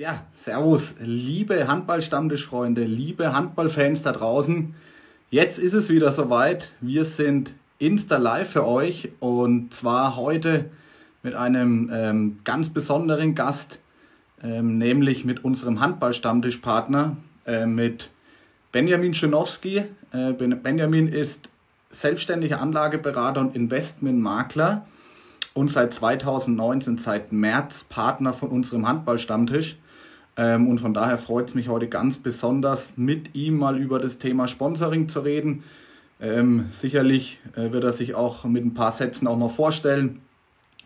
Ja, Servus, liebe Handballstammtischfreunde, liebe Handballfans da draußen. Jetzt ist es wieder soweit. Wir sind Insta Live für euch und zwar heute mit einem ähm, ganz besonderen Gast, ähm, nämlich mit unserem Handballstammtischpartner, äh, mit Benjamin Schenowski. Äh, Benjamin ist selbstständiger Anlageberater und Investmentmakler und seit 2019, seit März Partner von unserem Handballstammtisch. Ähm, und von daher freut es mich heute ganz besonders, mit ihm mal über das Thema Sponsoring zu reden. Ähm, sicherlich äh, wird er sich auch mit ein paar Sätzen auch mal vorstellen,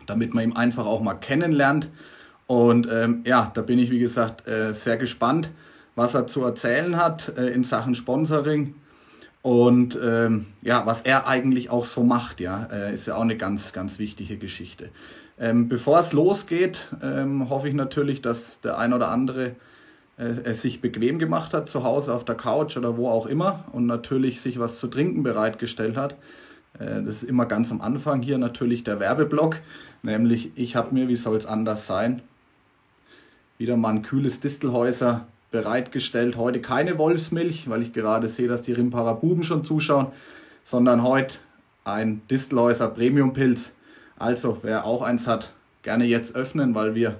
damit man ihn einfach auch mal kennenlernt. Und ähm, ja, da bin ich, wie gesagt, äh, sehr gespannt, was er zu erzählen hat äh, in Sachen Sponsoring. Und ähm, ja, was er eigentlich auch so macht, ja, äh, ist ja auch eine ganz, ganz wichtige Geschichte. Ähm, bevor es losgeht, ähm, hoffe ich natürlich, dass der ein oder andere äh, es sich bequem gemacht hat zu Hause auf der Couch oder wo auch immer und natürlich sich was zu trinken bereitgestellt hat. Äh, das ist immer ganz am Anfang hier natürlich der Werbeblock, nämlich ich habe mir, wie soll es anders sein, wieder mal ein kühles Distelhäuser bereitgestellt. Heute keine Wolfsmilch, weil ich gerade sehe, dass die Rimparer Buben schon zuschauen, sondern heute ein Distelhäuser Premium Pilz also, wer auch eins hat, gerne jetzt öffnen, weil wir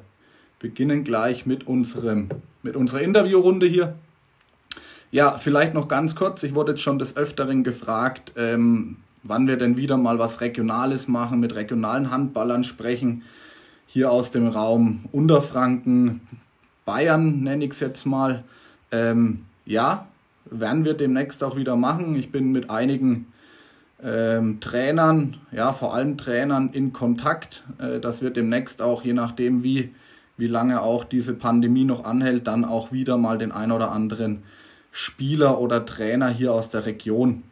beginnen gleich mit, unserem, mit unserer Interviewrunde hier. Ja, vielleicht noch ganz kurz. Ich wurde jetzt schon des Öfteren gefragt, ähm, wann wir denn wieder mal was Regionales machen, mit regionalen Handballern sprechen. Hier aus dem Raum Unterfranken, Bayern nenne ich es jetzt mal. Ähm, ja, werden wir demnächst auch wieder machen. Ich bin mit einigen ähm, Trainern, ja, vor allem Trainern in Kontakt. Äh, das wird demnächst auch, je nachdem, wie, wie lange auch diese Pandemie noch anhält, dann auch wieder mal den ein oder anderen Spieler oder Trainer hier aus der Region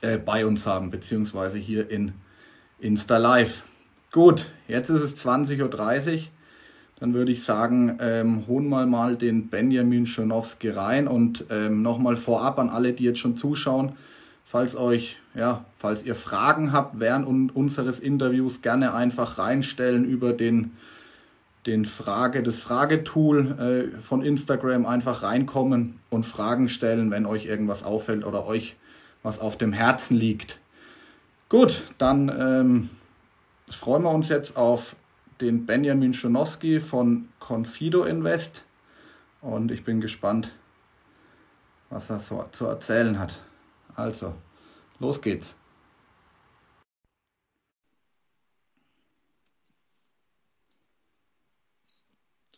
äh, bei uns haben, beziehungsweise hier in Insta Live. Gut, jetzt ist es 20.30 Uhr. Dann würde ich sagen, ähm, holen wir mal den Benjamin Schonowski rein und ähm, nochmal vorab an alle, die jetzt schon zuschauen Falls euch, ja, falls ihr Fragen habt während unseres Interviews, gerne einfach reinstellen über den, den Frage, das Fragetool äh, von Instagram einfach reinkommen und Fragen stellen, wenn euch irgendwas auffällt oder euch was auf dem Herzen liegt. Gut, dann ähm, freuen wir uns jetzt auf den Benjamin Schonowski von Confido Invest und ich bin gespannt, was er so zu erzählen hat. Also, los geht's.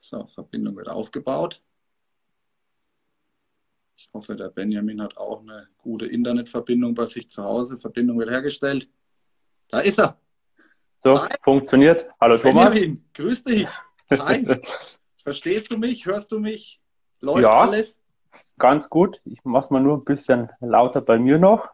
So, Verbindung wird aufgebaut. Ich hoffe, der Benjamin hat auch eine gute Internetverbindung bei sich zu Hause. Verbindung wird hergestellt. Da ist er. So, Hi. funktioniert. Hallo Thomas. Benjamin, grüß dich. Hi. Verstehst du mich? Hörst du mich? Läuft ja. alles? Ganz gut. Ich mache es mal nur ein bisschen lauter bei mir noch.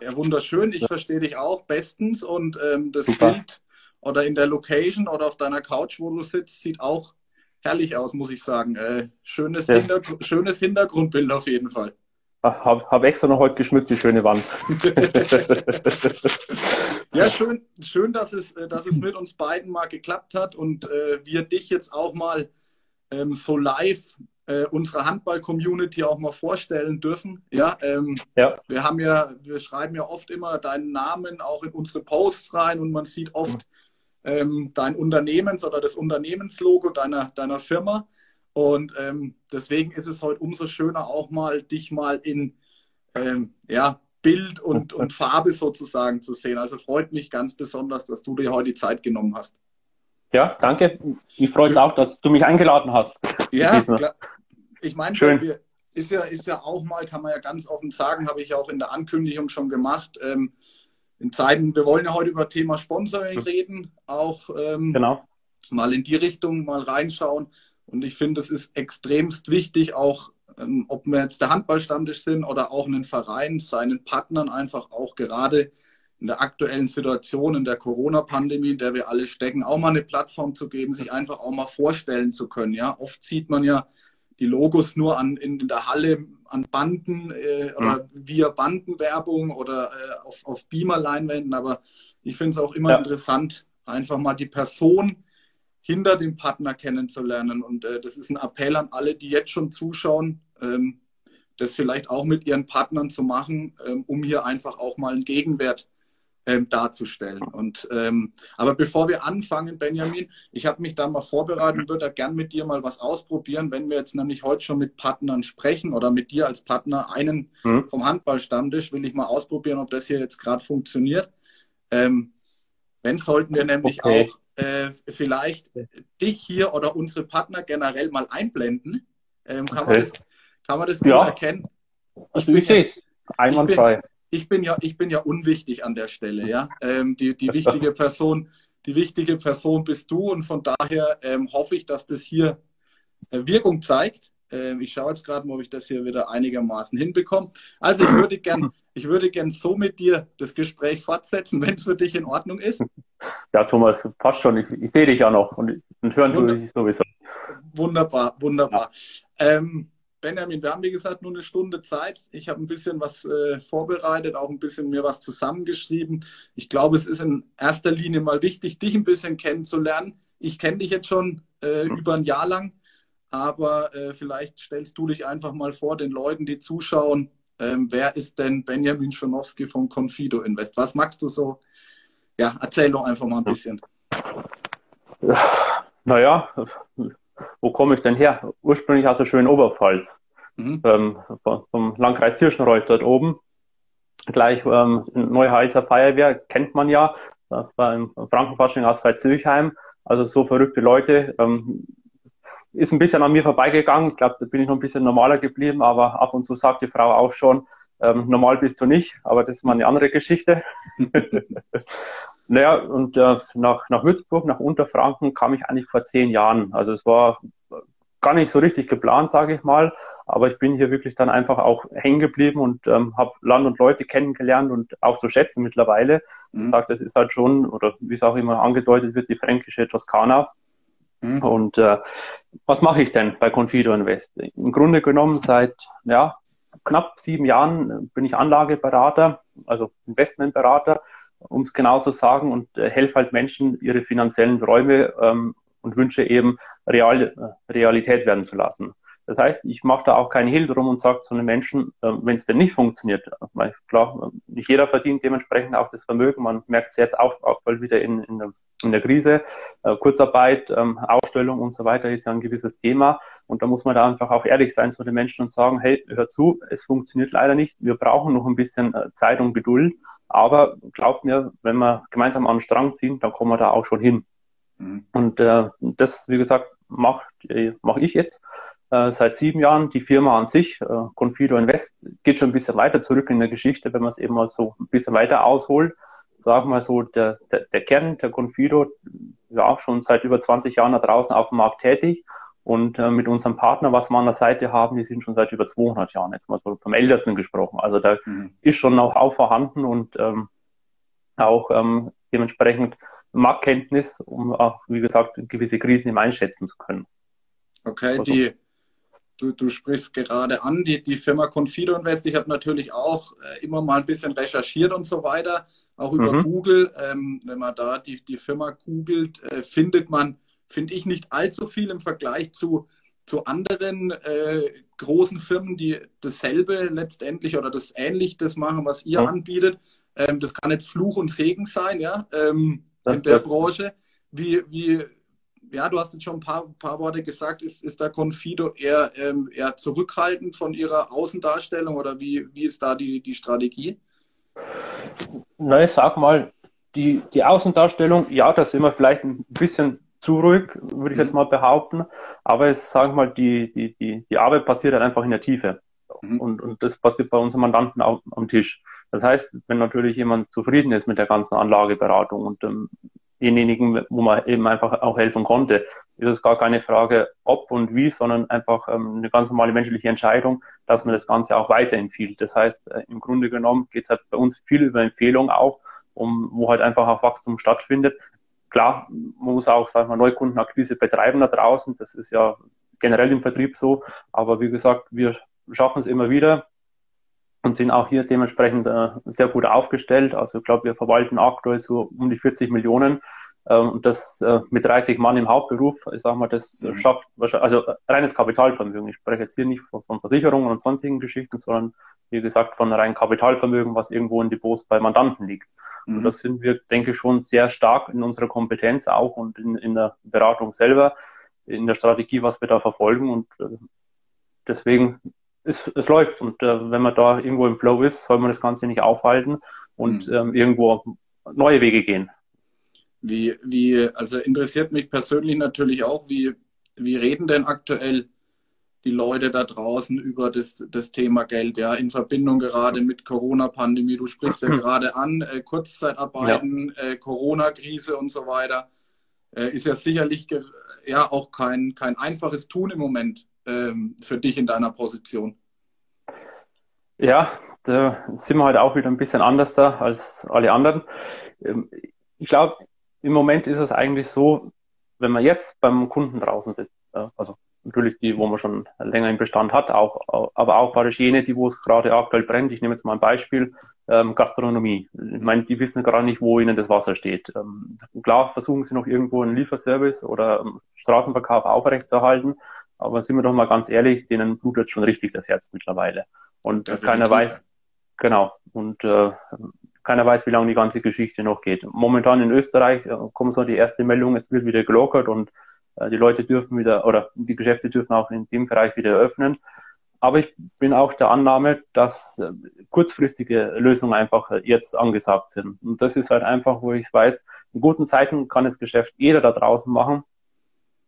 Ja, wunderschön. Ich verstehe dich auch bestens und ähm, das Super. Bild oder in der Location oder auf deiner Couch, wo du sitzt, sieht auch herrlich aus, muss ich sagen. Äh, schönes, ja. Hintergr schönes Hintergrundbild auf jeden Fall. Habe hab extra noch heute geschmückt, die schöne Wand. ja, schön, schön dass, es, äh, dass es mit uns beiden mal geklappt hat und äh, wir dich jetzt auch mal ähm, so live äh, unsere Handball-Community auch mal vorstellen dürfen. Ja, ähm, ja, wir haben ja, wir schreiben ja oft immer deinen Namen auch in unsere Posts rein und man sieht oft ähm, dein Unternehmens- oder das Unternehmenslogo deiner, deiner Firma. Und ähm, deswegen ist es heute umso schöner, auch mal dich mal in ähm, ja, Bild und, und Farbe sozusagen zu sehen. Also freut mich ganz besonders, dass du dir heute die Zeit genommen hast. Ja, danke. Ich freue mich auch, dass du mich eingeladen hast. Ja, klar, ich meine, wir, ist ja, ist ja auch mal, kann man ja ganz offen sagen, habe ich ja auch in der Ankündigung schon gemacht. Ähm, in Zeiten, wir wollen ja heute über Thema Sponsoring reden, auch ähm, genau. mal in die Richtung mal reinschauen. Und ich finde, es ist extremst wichtig, auch ähm, ob wir jetzt der Handballstammtisch sind oder auch einen Verein, seinen Partnern einfach auch gerade in der aktuellen Situation, in der Corona-Pandemie, in der wir alle stecken, auch mal eine Plattform zu geben, sich einfach auch mal vorstellen zu können. Ja, oft sieht man ja die Logos nur an, in, der Halle an Banden äh, oder mhm. via Bandenwerbung oder äh, auf, auf Beamer-Leinwänden. Aber ich finde es auch immer ja. interessant, einfach mal die Person hinter dem Partner kennenzulernen. Und äh, das ist ein Appell an alle, die jetzt schon zuschauen, ähm, das vielleicht auch mit ihren Partnern zu machen, ähm, um hier einfach auch mal einen Gegenwert ähm, darzustellen. Und ähm, aber bevor wir anfangen, Benjamin, ich habe mich da mal vorbereitet und würde da gern mit dir mal was ausprobieren, wenn wir jetzt nämlich heute schon mit Partnern sprechen oder mit dir als Partner einen mhm. vom Handballstammtisch, will ich mal ausprobieren, ob das hier jetzt gerade funktioniert. Ähm, wenn sollten wir nämlich okay. auch äh, vielleicht dich hier oder unsere Partner generell mal einblenden. Ähm, kann, okay. man das, kann man das ja. erkennen? Also ich, ich sehe es. Einwandfrei. Ich bin, ja, ich bin ja unwichtig an der Stelle, ja. Ähm, die, die wichtige Person, die wichtige Person bist du und von daher ähm, hoffe ich, dass das hier äh, Wirkung zeigt. Ähm, ich schaue jetzt gerade mal, ob ich das hier wieder einigermaßen hinbekomme. Also ich würde gern, ich würde gern so mit dir das Gespräch fortsetzen, wenn es für dich in Ordnung ist. Ja, Thomas, passt schon. Ich, ich sehe dich ja noch und, und hören tue ich sowieso. Wunderbar, wunderbar. Ja. Ähm, Benjamin, wir haben wie gesagt nur eine Stunde Zeit. Ich habe ein bisschen was äh, vorbereitet, auch ein bisschen mir was zusammengeschrieben. Ich glaube, es ist in erster Linie mal wichtig, dich ein bisschen kennenzulernen. Ich kenne dich jetzt schon äh, mhm. über ein Jahr lang, aber äh, vielleicht stellst du dich einfach mal vor den Leuten, die zuschauen. Ähm, wer ist denn Benjamin Schonowski von Confido Invest? Was magst du so? Ja, erzähl doch einfach mal ein bisschen. Naja, wo komme ich denn her? Ursprünglich aus der schönen Oberpfalz, mhm. ähm, vom Landkreis Tirschenreuth dort oben. Gleich ähm, Neuheiser Feuerwehr kennt man ja. Das war im Frankenfasching aus Veitshöchheim. Also so verrückte Leute. Ähm, ist ein bisschen an mir vorbeigegangen. Ich glaube, da bin ich noch ein bisschen normaler geblieben, aber ab und zu sagt die Frau auch schon, ähm, normal bist du nicht, aber das ist mal eine andere Geschichte. naja, und äh, nach, nach Würzburg, nach Unterfranken kam ich eigentlich vor zehn Jahren. Also es war gar nicht so richtig geplant, sage ich mal, aber ich bin hier wirklich dann einfach auch hängen geblieben und ähm, habe Land und Leute kennengelernt und auch zu schätzen mittlerweile. Mhm. Ich sage, das ist halt schon, oder wie es auch immer angedeutet wird, die fränkische Toskana. Mhm. Und äh, was mache ich denn bei Confido Invest? Im Grunde genommen seit ja, knapp sieben Jahren bin ich Anlageberater, also Investmentberater, um es genau zu sagen, und äh, helfe halt Menschen, ihre finanziellen Träume ähm, und Wünsche eben real, äh, Realität werden zu lassen. Das heißt, ich mache da auch keinen Hehl drum und sage zu einem Menschen, äh, wenn es denn nicht funktioniert, weil klar, nicht jeder verdient dementsprechend auch das Vermögen. Man merkt es jetzt auch, bald wieder in, in, der, in der Krise. Äh, Kurzarbeit, ähm, Ausstellung und so weiter ist ja ein gewisses Thema. Und da muss man da einfach auch ehrlich sein zu den Menschen und sagen, hey, hör zu, es funktioniert leider nicht. Wir brauchen noch ein bisschen äh, Zeit und Geduld. Aber glaubt mir, wenn wir gemeinsam an den Strang ziehen, dann kommen wir da auch schon hin. Mhm. Und äh, das, wie gesagt, mache äh, mach ich jetzt äh, seit sieben Jahren. Die Firma an sich, äh, Confido Invest, geht schon ein bisschen weiter zurück in der Geschichte, wenn man es eben mal so ein bisschen weiter ausholt. Sagen wir so, der, der, der Kern der Confido, ja, schon seit über 20 Jahren da draußen auf dem Markt tätig. Und äh, mit unserem Partner, was wir an der Seite haben, die sind schon seit über 200 Jahren, jetzt mal so vom Ältesten gesprochen. Also da mhm. ist schon noch auch vorhanden und ähm, auch ähm, dementsprechend Marktkenntnis, um auch, wie gesagt, gewisse Krisen im einschätzen zu können. Okay, also, die, du, du sprichst gerade an, die, die Firma Confido Invest. Ich habe natürlich auch äh, immer mal ein bisschen recherchiert und so weiter, auch über mhm. Google. Ähm, wenn man da die, die Firma googelt, äh, findet man, finde ich, nicht allzu viel im Vergleich zu, zu anderen äh, großen Firmen, die dasselbe letztendlich oder das ähnlich das machen, was ihr mhm. anbietet. Ähm, das kann jetzt Fluch und Segen sein, ja, ähm, in der Branche. Wie, wie, ja, du hast jetzt schon ein paar, paar Worte gesagt, ist, ist da Confido eher, ähm, eher zurückhaltend von ihrer Außendarstellung oder wie, wie ist da die, die Strategie? Na, ich sag mal, die, die Außendarstellung, ja, da sind wir vielleicht ein bisschen zu ruhig, würde ich jetzt mhm. mal behaupten, aber es, sagen wir mal, die, die, die, die Arbeit passiert halt einfach in der Tiefe. Mhm. Und, und das passiert bei unseren Mandanten auch am Tisch. Das heißt, wenn natürlich jemand zufrieden ist mit der ganzen Anlageberatung und ähm, denjenigen, wo man eben einfach auch helfen konnte, ist es gar keine Frage, ob und wie, sondern einfach ähm, eine ganz normale menschliche Entscheidung, dass man das Ganze auch weiterempfiehlt. Das heißt, äh, im Grunde genommen geht es halt bei uns viel über Empfehlung auch, um, wo halt einfach auch Wachstum stattfindet. Klar, man muss auch, sagen wir, Neukundenakquise betreiben da draußen. Das ist ja generell im Vertrieb so. Aber wie gesagt, wir schaffen es immer wieder, und sind auch hier dementsprechend äh, sehr gut aufgestellt. Also ich glaube, wir verwalten aktuell so um die 40 Millionen Ähm, und das äh, mit 30 Mann im Hauptberuf, ich sag mal, das mhm. schafft also reines Kapitalvermögen. Ich spreche jetzt hier nicht von, von, Versicherungen und sonstigen Geschichten, sondern wie gesagt von reinem Kapitalvermögen, was irgendwo in Depots bei Mandanten liegt. Mhm. Und das sind wir, denke ich, schon sehr stark in unserer Kompetenz auch und in, in der Beratung selber, in der Strategie, was wir da verfolgen. Und äh, deswegen es, es läuft. Und äh, wenn man da irgendwo im Flow ist, soll man das Ganze nicht aufhalten und mhm. ähm, irgendwo neue Wege gehen. Wie, wie, also interessiert mich persönlich natürlich auch, wie, wie reden denn aktuell die Leute da draußen über das, das Thema Geld, ja, in Verbindung gerade mit Corona-Pandemie. Du sprichst ja gerade an, äh, Kurzzeitarbeiten, ja. äh, Corona-Krise und so weiter. Äh, ist ja sicherlich ja auch kein, kein einfaches Tun im Moment ähm, für dich in deiner Position. Ja, da sind wir halt auch wieder ein bisschen anders da als alle anderen. Ähm, ich glaube, im Moment ist es eigentlich so, wenn man jetzt beim Kunden draußen sitzt, also natürlich die, wo man schon länger im Bestand hat, auch, aber auch praktisch jene, die, wo es gerade aktuell brennt. Ich nehme jetzt mal ein Beispiel, ähm, Gastronomie. Ich meine, die wissen gar nicht, wo ihnen das Wasser steht. Ähm, klar versuchen sie noch irgendwo einen Lieferservice oder ähm, Straßenverkauf aufrechtzuerhalten, aber sind wir doch mal ganz ehrlich, denen blutet schon richtig das Herz mittlerweile. Und Definitiv. keiner weiß, genau, und äh, keiner weiß, wie lange die ganze Geschichte noch geht. Momentan in Österreich äh, kommen so die erste Meldung, es wird wieder gelockert und die Leute dürfen wieder oder die Geschäfte dürfen auch in dem Bereich wieder eröffnen. Aber ich bin auch der Annahme, dass äh, kurzfristige Lösungen einfach jetzt angesagt sind. Und das ist halt einfach, wo ich weiß, in guten Zeiten kann das Geschäft jeder da draußen machen.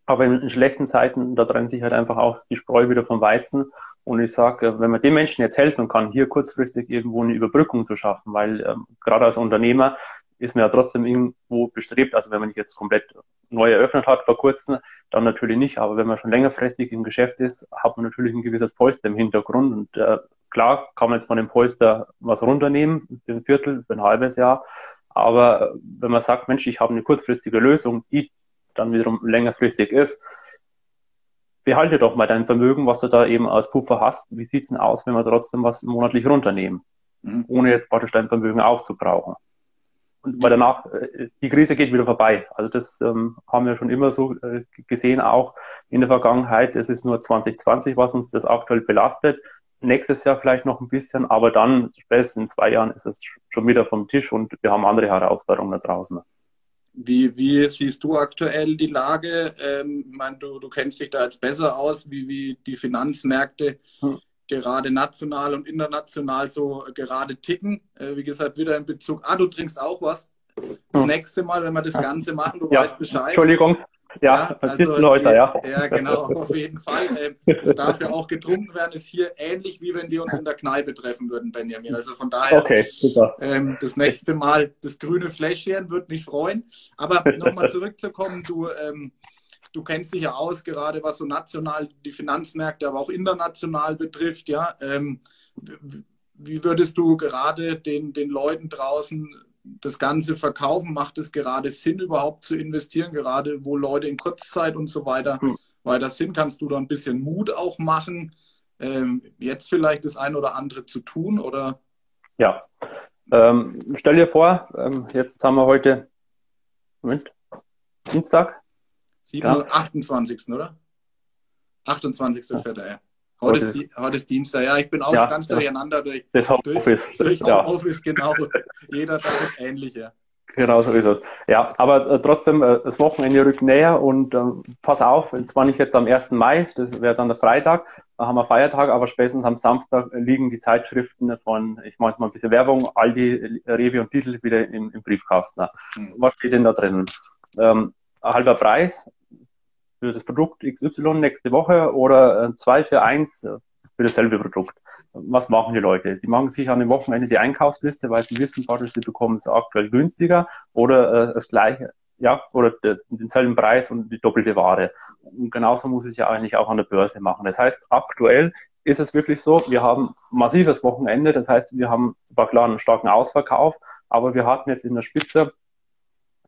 Aber in schlechten Zeiten, da trennt sich halt einfach auch die Spreu wieder vom Weizen. Und ich sage, wenn man den Menschen jetzt helfen kann, hier kurzfristig irgendwo eine Überbrückung zu schaffen, weil ähm, gerade als Unternehmer ist man ja trotzdem irgendwo bestrebt, also wenn man nicht jetzt komplett neu eröffnet hat vor kurzem, dann natürlich nicht, aber wenn man schon längerfristig im Geschäft ist, hat man natürlich ein gewisses Polster im Hintergrund und äh, klar kann man jetzt von dem Polster was runternehmen, für ein Viertel, für ein halbes Jahr, aber wenn man sagt, Mensch, ich habe eine kurzfristige Lösung, die dann wiederum längerfristig ist, behalte doch mal dein Vermögen, was du da eben als Puffer hast. Wie sieht's denn aus, wenn wir trotzdem was monatlich runternehmen, mhm. ohne jetzt praktisch dein Vermögen aufzubrauchen? Und weil danach, äh, die Krise geht wieder vorbei. Also das ähm, haben wir schon immer so äh, gesehen, auch in der Vergangenheit. Es ist nur 2020, was uns das aktuell belastet. Nächstes Jahr vielleicht noch ein bisschen, aber dann spätestens in zwei Jahren ist es schon wieder vom Tisch und wir haben andere Herausforderungen da draußen. Wie, wie siehst du aktuell die Lage? Ähm, ich meine, du, du kennst dich da jetzt besser aus, wie, wie die Finanzmärkte hm. Gerade national und international so gerade ticken. Äh, wie gesagt, wieder in Bezug. Ah, du trinkst auch was. Das hm. nächste Mal, wenn wir das Ganze machen, du ja. weißt Bescheid. Entschuldigung. Ja, ja also Häuser, ja. Ja, genau, auf jeden Fall. Ähm, es darf ja auch getrunken werden, ist hier ähnlich, wie wenn wir uns in der Kneipe treffen würden, Benjamin. Also von daher, okay, super. Ähm, das nächste Mal das grüne Fläschchen würde mich freuen. Aber nochmal zurückzukommen, du, ähm, du kennst dich ja aus, gerade was so national die Finanzmärkte, aber auch international betrifft, ja. Ähm, wie würdest du gerade den, den Leuten draußen das Ganze verkaufen? Macht es gerade Sinn, überhaupt zu investieren, gerade wo Leute in Kurzzeit und so weiter hm. weiter sind? Kannst du da ein bisschen Mut auch machen, ähm, jetzt vielleicht das eine oder andere zu tun? Oder? Ja. Ähm, stell dir vor, ähm, jetzt haben wir heute Moment, Dienstag. 7, ja. 28. oder? 28. Ja. Februar. Heute ist, die, heute ist Dienstag, ja, ich bin auch ja, ganz ja. durcheinander durch, das Homeoffice. Durch, durch Homeoffice, genau. Jeder Tag ist ähnlich, ja. Genau so ist es. Ja, aber äh, trotzdem, äh, das Wochenende rückt näher und äh, pass auf, zwar nicht jetzt am 1. Mai, das wäre dann der Freitag, da haben wir Feiertag, aber spätestens am Samstag liegen die Zeitschriften von, ich mache mal ein bisschen Werbung, Aldi, Rewe und Titel wieder im, im Briefkasten. Mhm. Was steht denn da drin? Ähm, halber Preis, für das Produkt XY nächste Woche oder 2 äh, für 1 äh, für dasselbe Produkt. Was machen die Leute? Die machen sich an dem Wochenende die Einkaufsliste, weil sie wissen, sie bekommen es aktuell günstiger oder äh, das gleiche, ja, oder denselben Preis und die doppelte Ware. Und genauso muss ich ja eigentlich auch an der Börse machen. Das heißt, aktuell ist es wirklich so, wir haben massives Wochenende, das heißt, wir haben zwar klar einen starken Ausverkauf, aber wir hatten jetzt in der Spitze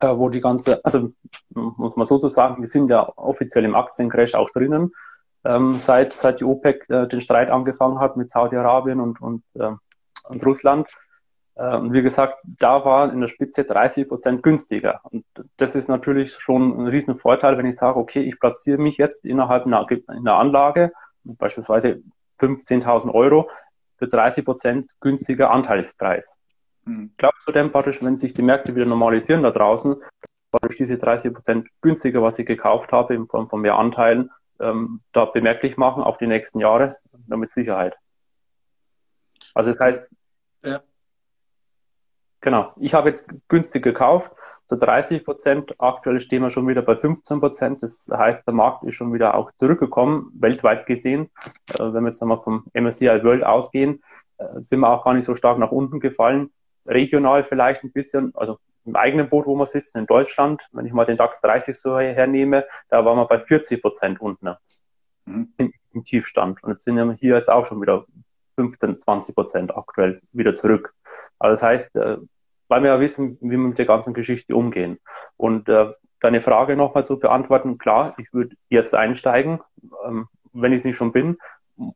äh, wo die ganze, also muss man so zu sagen, wir sind ja offiziell im Aktiencrash auch drinnen, ähm, seit, seit die OPEC äh, den Streit angefangen hat mit Saudi-Arabien und, und, äh, und Russland. Äh, und wie gesagt, da war in der Spitze 30 Prozent günstiger. Und das ist natürlich schon ein Riesenvorteil, wenn ich sage, okay, ich platziere mich jetzt innerhalb einer, einer Anlage, beispielsweise 15.000 Euro, für 30 Prozent günstiger Anteilspreis. Mhm. Glaubst du denn praktisch, wenn sich die Märkte wieder normalisieren da draußen, durch diese 30 Prozent günstiger, was ich gekauft habe, in Form von mehr Anteilen, ähm, da bemerklich machen auf die nächsten Jahre? Ja, mit Sicherheit. Also das heißt, ja. genau, ich habe jetzt günstig gekauft, zu 30 Prozent. Aktuell stehen wir schon wieder bei 15 Prozent. Das heißt, der Markt ist schon wieder auch zurückgekommen, weltweit gesehen. Äh, wenn wir jetzt einmal vom MSCI World ausgehen, äh, sind wir auch gar nicht so stark nach unten gefallen. Regional vielleicht ein bisschen, also im eigenen Boot, wo wir sitzen, in Deutschland, wenn ich mal den DAX 30 so hernehme, da waren wir bei 40 Prozent unten mhm. im, im, Tiefstand. Und jetzt sind wir hier jetzt auch schon wieder 15, 20 Prozent aktuell wieder zurück. Also das heißt, äh, weil wir ja wissen, wie wir mit der ganzen Geschichte umgehen. Und äh, deine Frage nochmal zu beantworten, klar, ich würde jetzt einsteigen, ähm, wenn ich es nicht schon bin,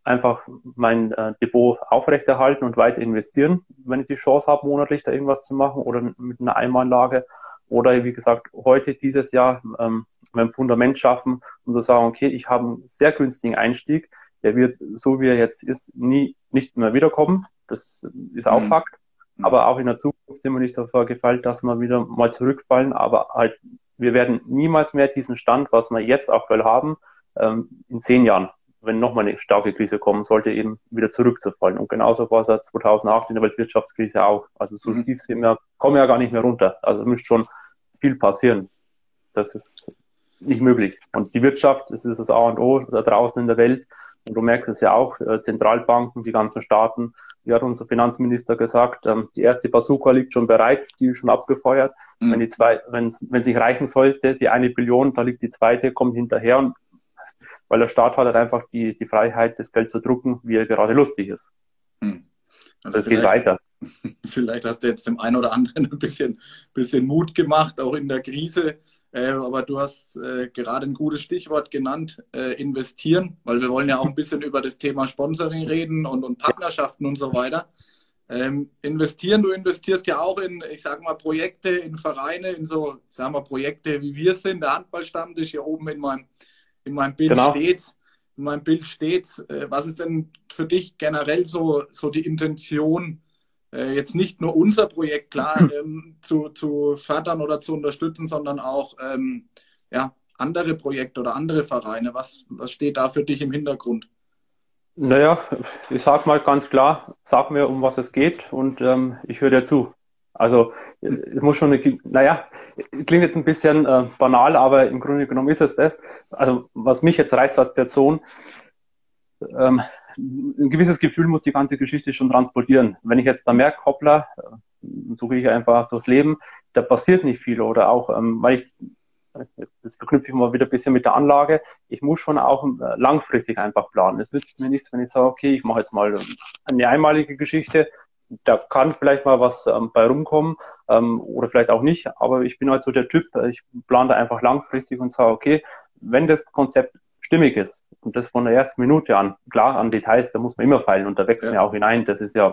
einfach mein äh, Depot aufrechterhalten und weiter investieren, wenn ich die Chance habe, monatlich da irgendwas zu machen oder mit einer Einmalanlage. Oder wie gesagt, heute dieses Jahr ähm, mein Fundament schaffen und zu sagen, okay, ich habe einen sehr günstigen Einstieg, der wird, so wie er jetzt ist, nie nicht mehr wiederkommen. Das ist auch mhm. Fakt. Mhm. Aber auch in der Zukunft sind wir nicht davor gefallen, dass wir wieder mal zurückfallen. Aber halt, wir werden niemals mehr diesen Stand, was wir jetzt aktuell haben, ähm, in zehn Jahren wenn nochmal eine starke Krise kommen sollte, eben wieder zurückzufallen. Und genauso war es ja 2008 in der Weltwirtschaftskrise auch. Also so mhm. tief sind wir, kommen wir ja gar nicht mehr runter. Also müsste schon viel passieren. Das ist nicht möglich. Und die Wirtschaft, das ist das A und O da draußen in der Welt. Und du merkst es ja auch, äh, Zentralbanken, die ganzen Staaten, wie hat unser Finanzminister gesagt, ähm, die erste Bazooka liegt schon bereit, die ist schon abgefeuert. Mhm. Wenn die zwei, wenn es sich reichen sollte, die eine Billion, da liegt die zweite, kommt hinterher und weil der Staat hat halt einfach die, die Freiheit, das Geld zu drucken, wie er gerade lustig ist. Hm. Also das geht weiter. Vielleicht hast du jetzt dem einen oder anderen ein bisschen, bisschen Mut gemacht, auch in der Krise. Äh, aber du hast äh, gerade ein gutes Stichwort genannt, äh, investieren, weil wir wollen ja auch ein bisschen über das Thema Sponsoring reden und, und Partnerschaften und so weiter. Ähm, investieren, du investierst ja auch in, ich sage mal, Projekte, in Vereine, in so, sagen wir, Projekte, wie wir sind, der Handballstammtisch hier oben in meinem in meinem Bild genau. steht, in meinem Bild steht, äh, was ist denn für dich generell so, so die Intention, äh, jetzt nicht nur unser Projekt klar ähm, zu, zu fördern oder zu unterstützen, sondern auch ähm, ja, andere Projekte oder andere Vereine. Was, was steht da für dich im Hintergrund? Naja, ich sag mal ganz klar, sag mir, um was es geht und ähm, ich höre dir zu. Also es muss schon eine, naja, klingt jetzt ein bisschen äh, banal, aber im Grunde genommen ist es das. Also was mich jetzt reizt als Person, ähm, ein gewisses Gefühl muss die ganze Geschichte schon transportieren. Wenn ich jetzt da merke, hoppla, äh, so gehe ich einfach durchs Leben, da passiert nicht viel oder auch, ähm, weil ich, das verknüpfe ich mal wieder ein bisschen mit der Anlage, ich muss schon auch äh, langfristig einfach planen. Es nützt mir nichts, wenn ich sage, okay, ich mache jetzt mal eine einmalige Geschichte, da kann vielleicht mal was ähm, bei rumkommen ähm, oder vielleicht auch nicht, aber ich bin halt so der Typ, äh, ich plane da einfach langfristig und sage, okay, wenn das Konzept stimmig ist und das von der ersten Minute an, klar, an Details, da muss man immer feilen und da wächst ja. man ja auch hinein, das ist ja,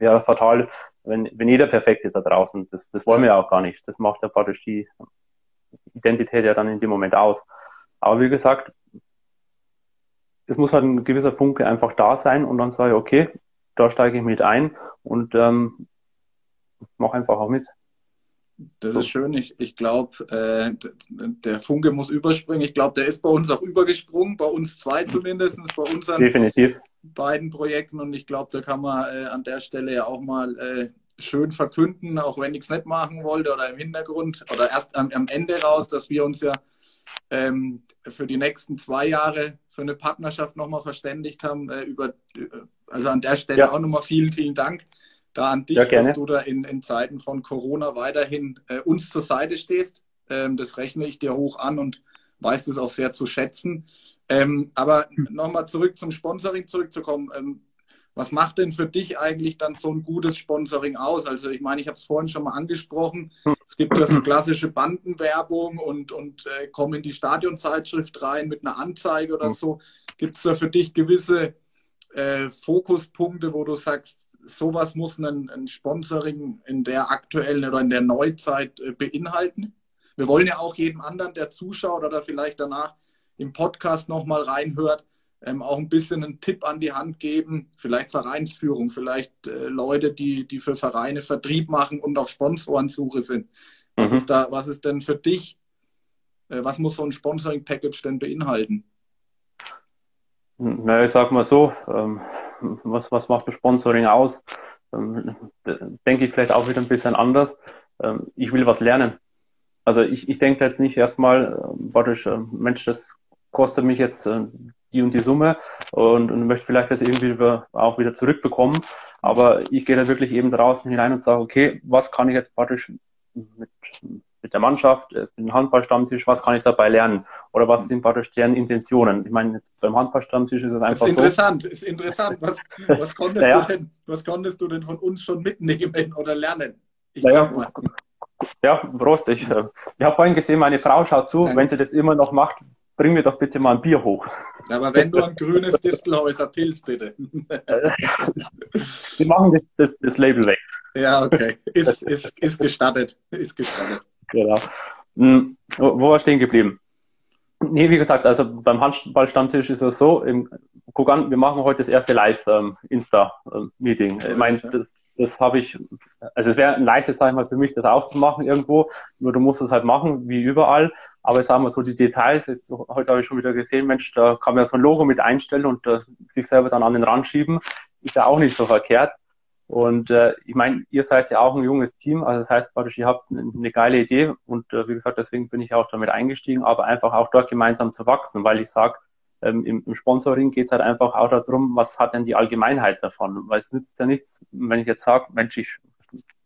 ja fatal, wenn, wenn jeder perfekt ist da draußen, das, das wollen wir ja auch gar nicht, das macht ja praktisch die Identität ja dann in dem Moment aus. Aber wie gesagt, es muss halt ein gewisser Funke einfach da sein und dann sage ich, okay, da steige ich mit ein und ähm, mache einfach auch mit. Das so. ist schön. Ich, ich glaube, äh, der Funke muss überspringen. Ich glaube, der ist bei uns auch übergesprungen, bei uns zwei zumindest, bei unseren Definitiv. beiden Projekten. Und ich glaube, da kann man äh, an der Stelle ja auch mal äh, schön verkünden, auch wenn ich es nicht machen wollte oder im Hintergrund oder erst am, am Ende raus, dass wir uns ja ähm, für die nächsten zwei Jahre für eine Partnerschaft nochmal verständigt haben. Äh, über, also an der Stelle ja. auch nochmal vielen, vielen Dank da an dich, ja, dass du da in, in Zeiten von Corona weiterhin äh, uns zur Seite stehst. Ähm, das rechne ich dir hoch an und weiß es auch sehr zu schätzen. Ähm, aber nochmal zurück zum Sponsoring zurückzukommen. Ähm, was macht denn für dich eigentlich dann so ein gutes Sponsoring aus? Also ich meine, ich habe es vorhin schon mal angesprochen. Es gibt ja so klassische Bandenwerbung und, und äh, komm in die Stadionzeitschrift rein mit einer Anzeige oder so. Gibt es da für dich gewisse äh, Fokuspunkte, wo du sagst, sowas muss ein, ein Sponsoring in der aktuellen oder in der Neuzeit äh, beinhalten? Wir wollen ja auch jedem anderen, der zuschaut oder vielleicht danach im Podcast nochmal reinhört, ähm, auch ein bisschen einen Tipp an die Hand geben, vielleicht Vereinsführung, vielleicht äh, Leute, die, die für Vereine Vertrieb machen und auf Sponsorensuche sind. Was, mhm. ist, da, was ist denn für dich, äh, was muss so ein Sponsoring-Package denn beinhalten? Na, ich sag mal so, ähm, was, was macht ein Sponsoring aus? Ähm, denke ich vielleicht auch wieder ein bisschen anders. Ähm, ich will was lernen. Also ich, ich denke jetzt nicht erstmal, äh, äh, Mensch, das kostet mich jetzt äh, die und die Summe und, und möchte vielleicht das irgendwie auch wieder zurückbekommen. Aber ich gehe da wirklich eben draußen hinein und sage, okay, was kann ich jetzt praktisch mit, mit der Mannschaft, mit dem Handballstammtisch, was kann ich dabei lernen? Oder was sind praktisch deren Intentionen? Ich meine, jetzt beim Handballstammtisch ist es einfach. Das ist interessant, so. ist interessant. Was, was, konntest ja. du denn, was konntest du denn von uns schon mitnehmen oder lernen? Ich naja, ja, Prost. Ich, äh, ich habe vorhin gesehen, meine Frau schaut zu. Nein. Wenn sie das immer noch macht, bring mir doch bitte mal ein Bier hoch. Aber wenn du ein grünes Distelhäuser Pilz, bitte. Wir machen das, das, das, Label weg. Ja, okay. Ist, ist, ist gestattet. Ist gestattet. Genau. Hm, wo war stehen geblieben? Nee, wie gesagt, also beim Handballstammtisch ist es so, im, guck an, wir machen heute das erste Live-Insta-Meeting. Ähm, ich meine, das, das habe ich, also es wäre ein leichtes, sag ich mal, für mich, das aufzumachen irgendwo, nur du musst es halt machen, wie überall. Aber ich sage mal so, die Details, jetzt, heute habe ich schon wieder gesehen, Mensch, da kann man so ein Logo mit einstellen und äh, sich selber dann an den Rand schieben, ist ja auch nicht so verkehrt. Und äh, ich meine, ihr seid ja auch ein junges Team, also das heißt praktisch, ihr habt eine geile Idee und äh, wie gesagt, deswegen bin ich auch damit eingestiegen, aber einfach auch dort gemeinsam zu wachsen, weil ich sage, ähm, im, im Sponsoring geht es halt einfach auch darum, was hat denn die Allgemeinheit davon? Weil es nützt ja nichts, wenn ich jetzt sage, Mensch, ich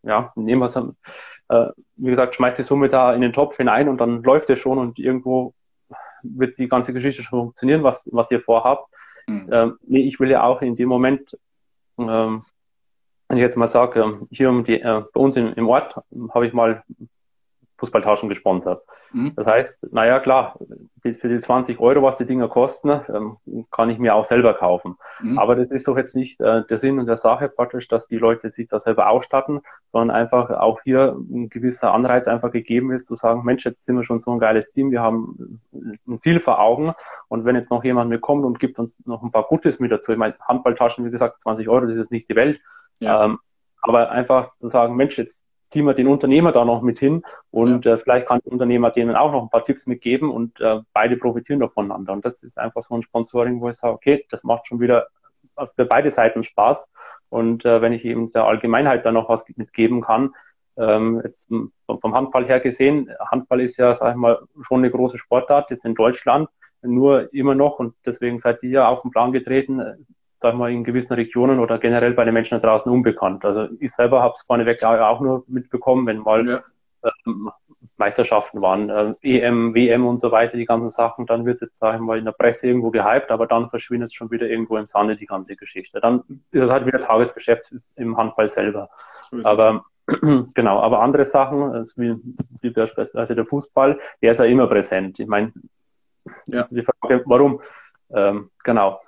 ja, nehmen wir es, äh, wie gesagt, schmeiß die Summe da in den Topf hinein und dann läuft es schon und irgendwo wird die ganze Geschichte schon funktionieren, was, was ihr vorhabt. Mhm. Ähm, nee, ich will ja auch in dem Moment ähm, wenn ich jetzt mal sage, ähm, hier um die, äh, bei uns in, im Ort habe ich mal Fußballtaschen gesponsert. Mhm. Das heißt, naja, klar, für die 20 Euro, was die Dinger kosten, ähm, kann ich mir auch selber kaufen. Mhm. Aber das ist doch jetzt nicht äh, der Sinn und der Sache praktisch, dass die Leute sich da selber ausstatten, sondern einfach auch hier ein gewisser Anreiz einfach gegeben ist, zu sagen, Mensch, jetzt sind wir schon so ein geiles Team, wir haben ein Ziel vor Augen und wenn jetzt noch jemand mitkommt und gibt uns noch ein paar Gutes mit dazu, ich meine, Handballtaschen, wie gesagt, 20 Euro, das ist jetzt nicht die Welt, ja. Ähm, aber einfach zu sagen, Mensch, jetzt ziehen wir den Unternehmer da noch mit hin und ja. äh, vielleicht kann der Unternehmer denen auch noch ein paar Tipps mitgeben und äh, beide profitieren voneinander. Und das ist einfach so ein Sponsoring, wo ich sage, okay, das macht schon wieder für beide Seiten Spaß. Und äh, wenn ich eben der Allgemeinheit da noch was mitgeben kann, ähm, jetzt vom, vom Handball her gesehen, Handball ist ja, sag ich mal, schon eine große Sportart jetzt in Deutschland, nur immer noch und deswegen seid ihr ja auf den Plan getreten, sagen wir, in gewissen Regionen oder generell bei den Menschen da draußen unbekannt. Also ich selber habe es vorneweg auch nur mitbekommen, wenn mal ja. ähm, Meisterschaften waren, äh, EM, WM und so weiter, die ganzen Sachen, dann wird es jetzt, sagen wir mal, in der Presse irgendwo gehypt, aber dann verschwindet es schon wieder irgendwo im Sande, die ganze Geschichte. Dann ist es halt wieder Tagesgeschäft im Handball selber. So aber genau, aber andere Sachen, äh, wie, wie beispielsweise der Fußball, der ist ja immer präsent. Ich meine, ja. die Frage, warum? Ähm, genau.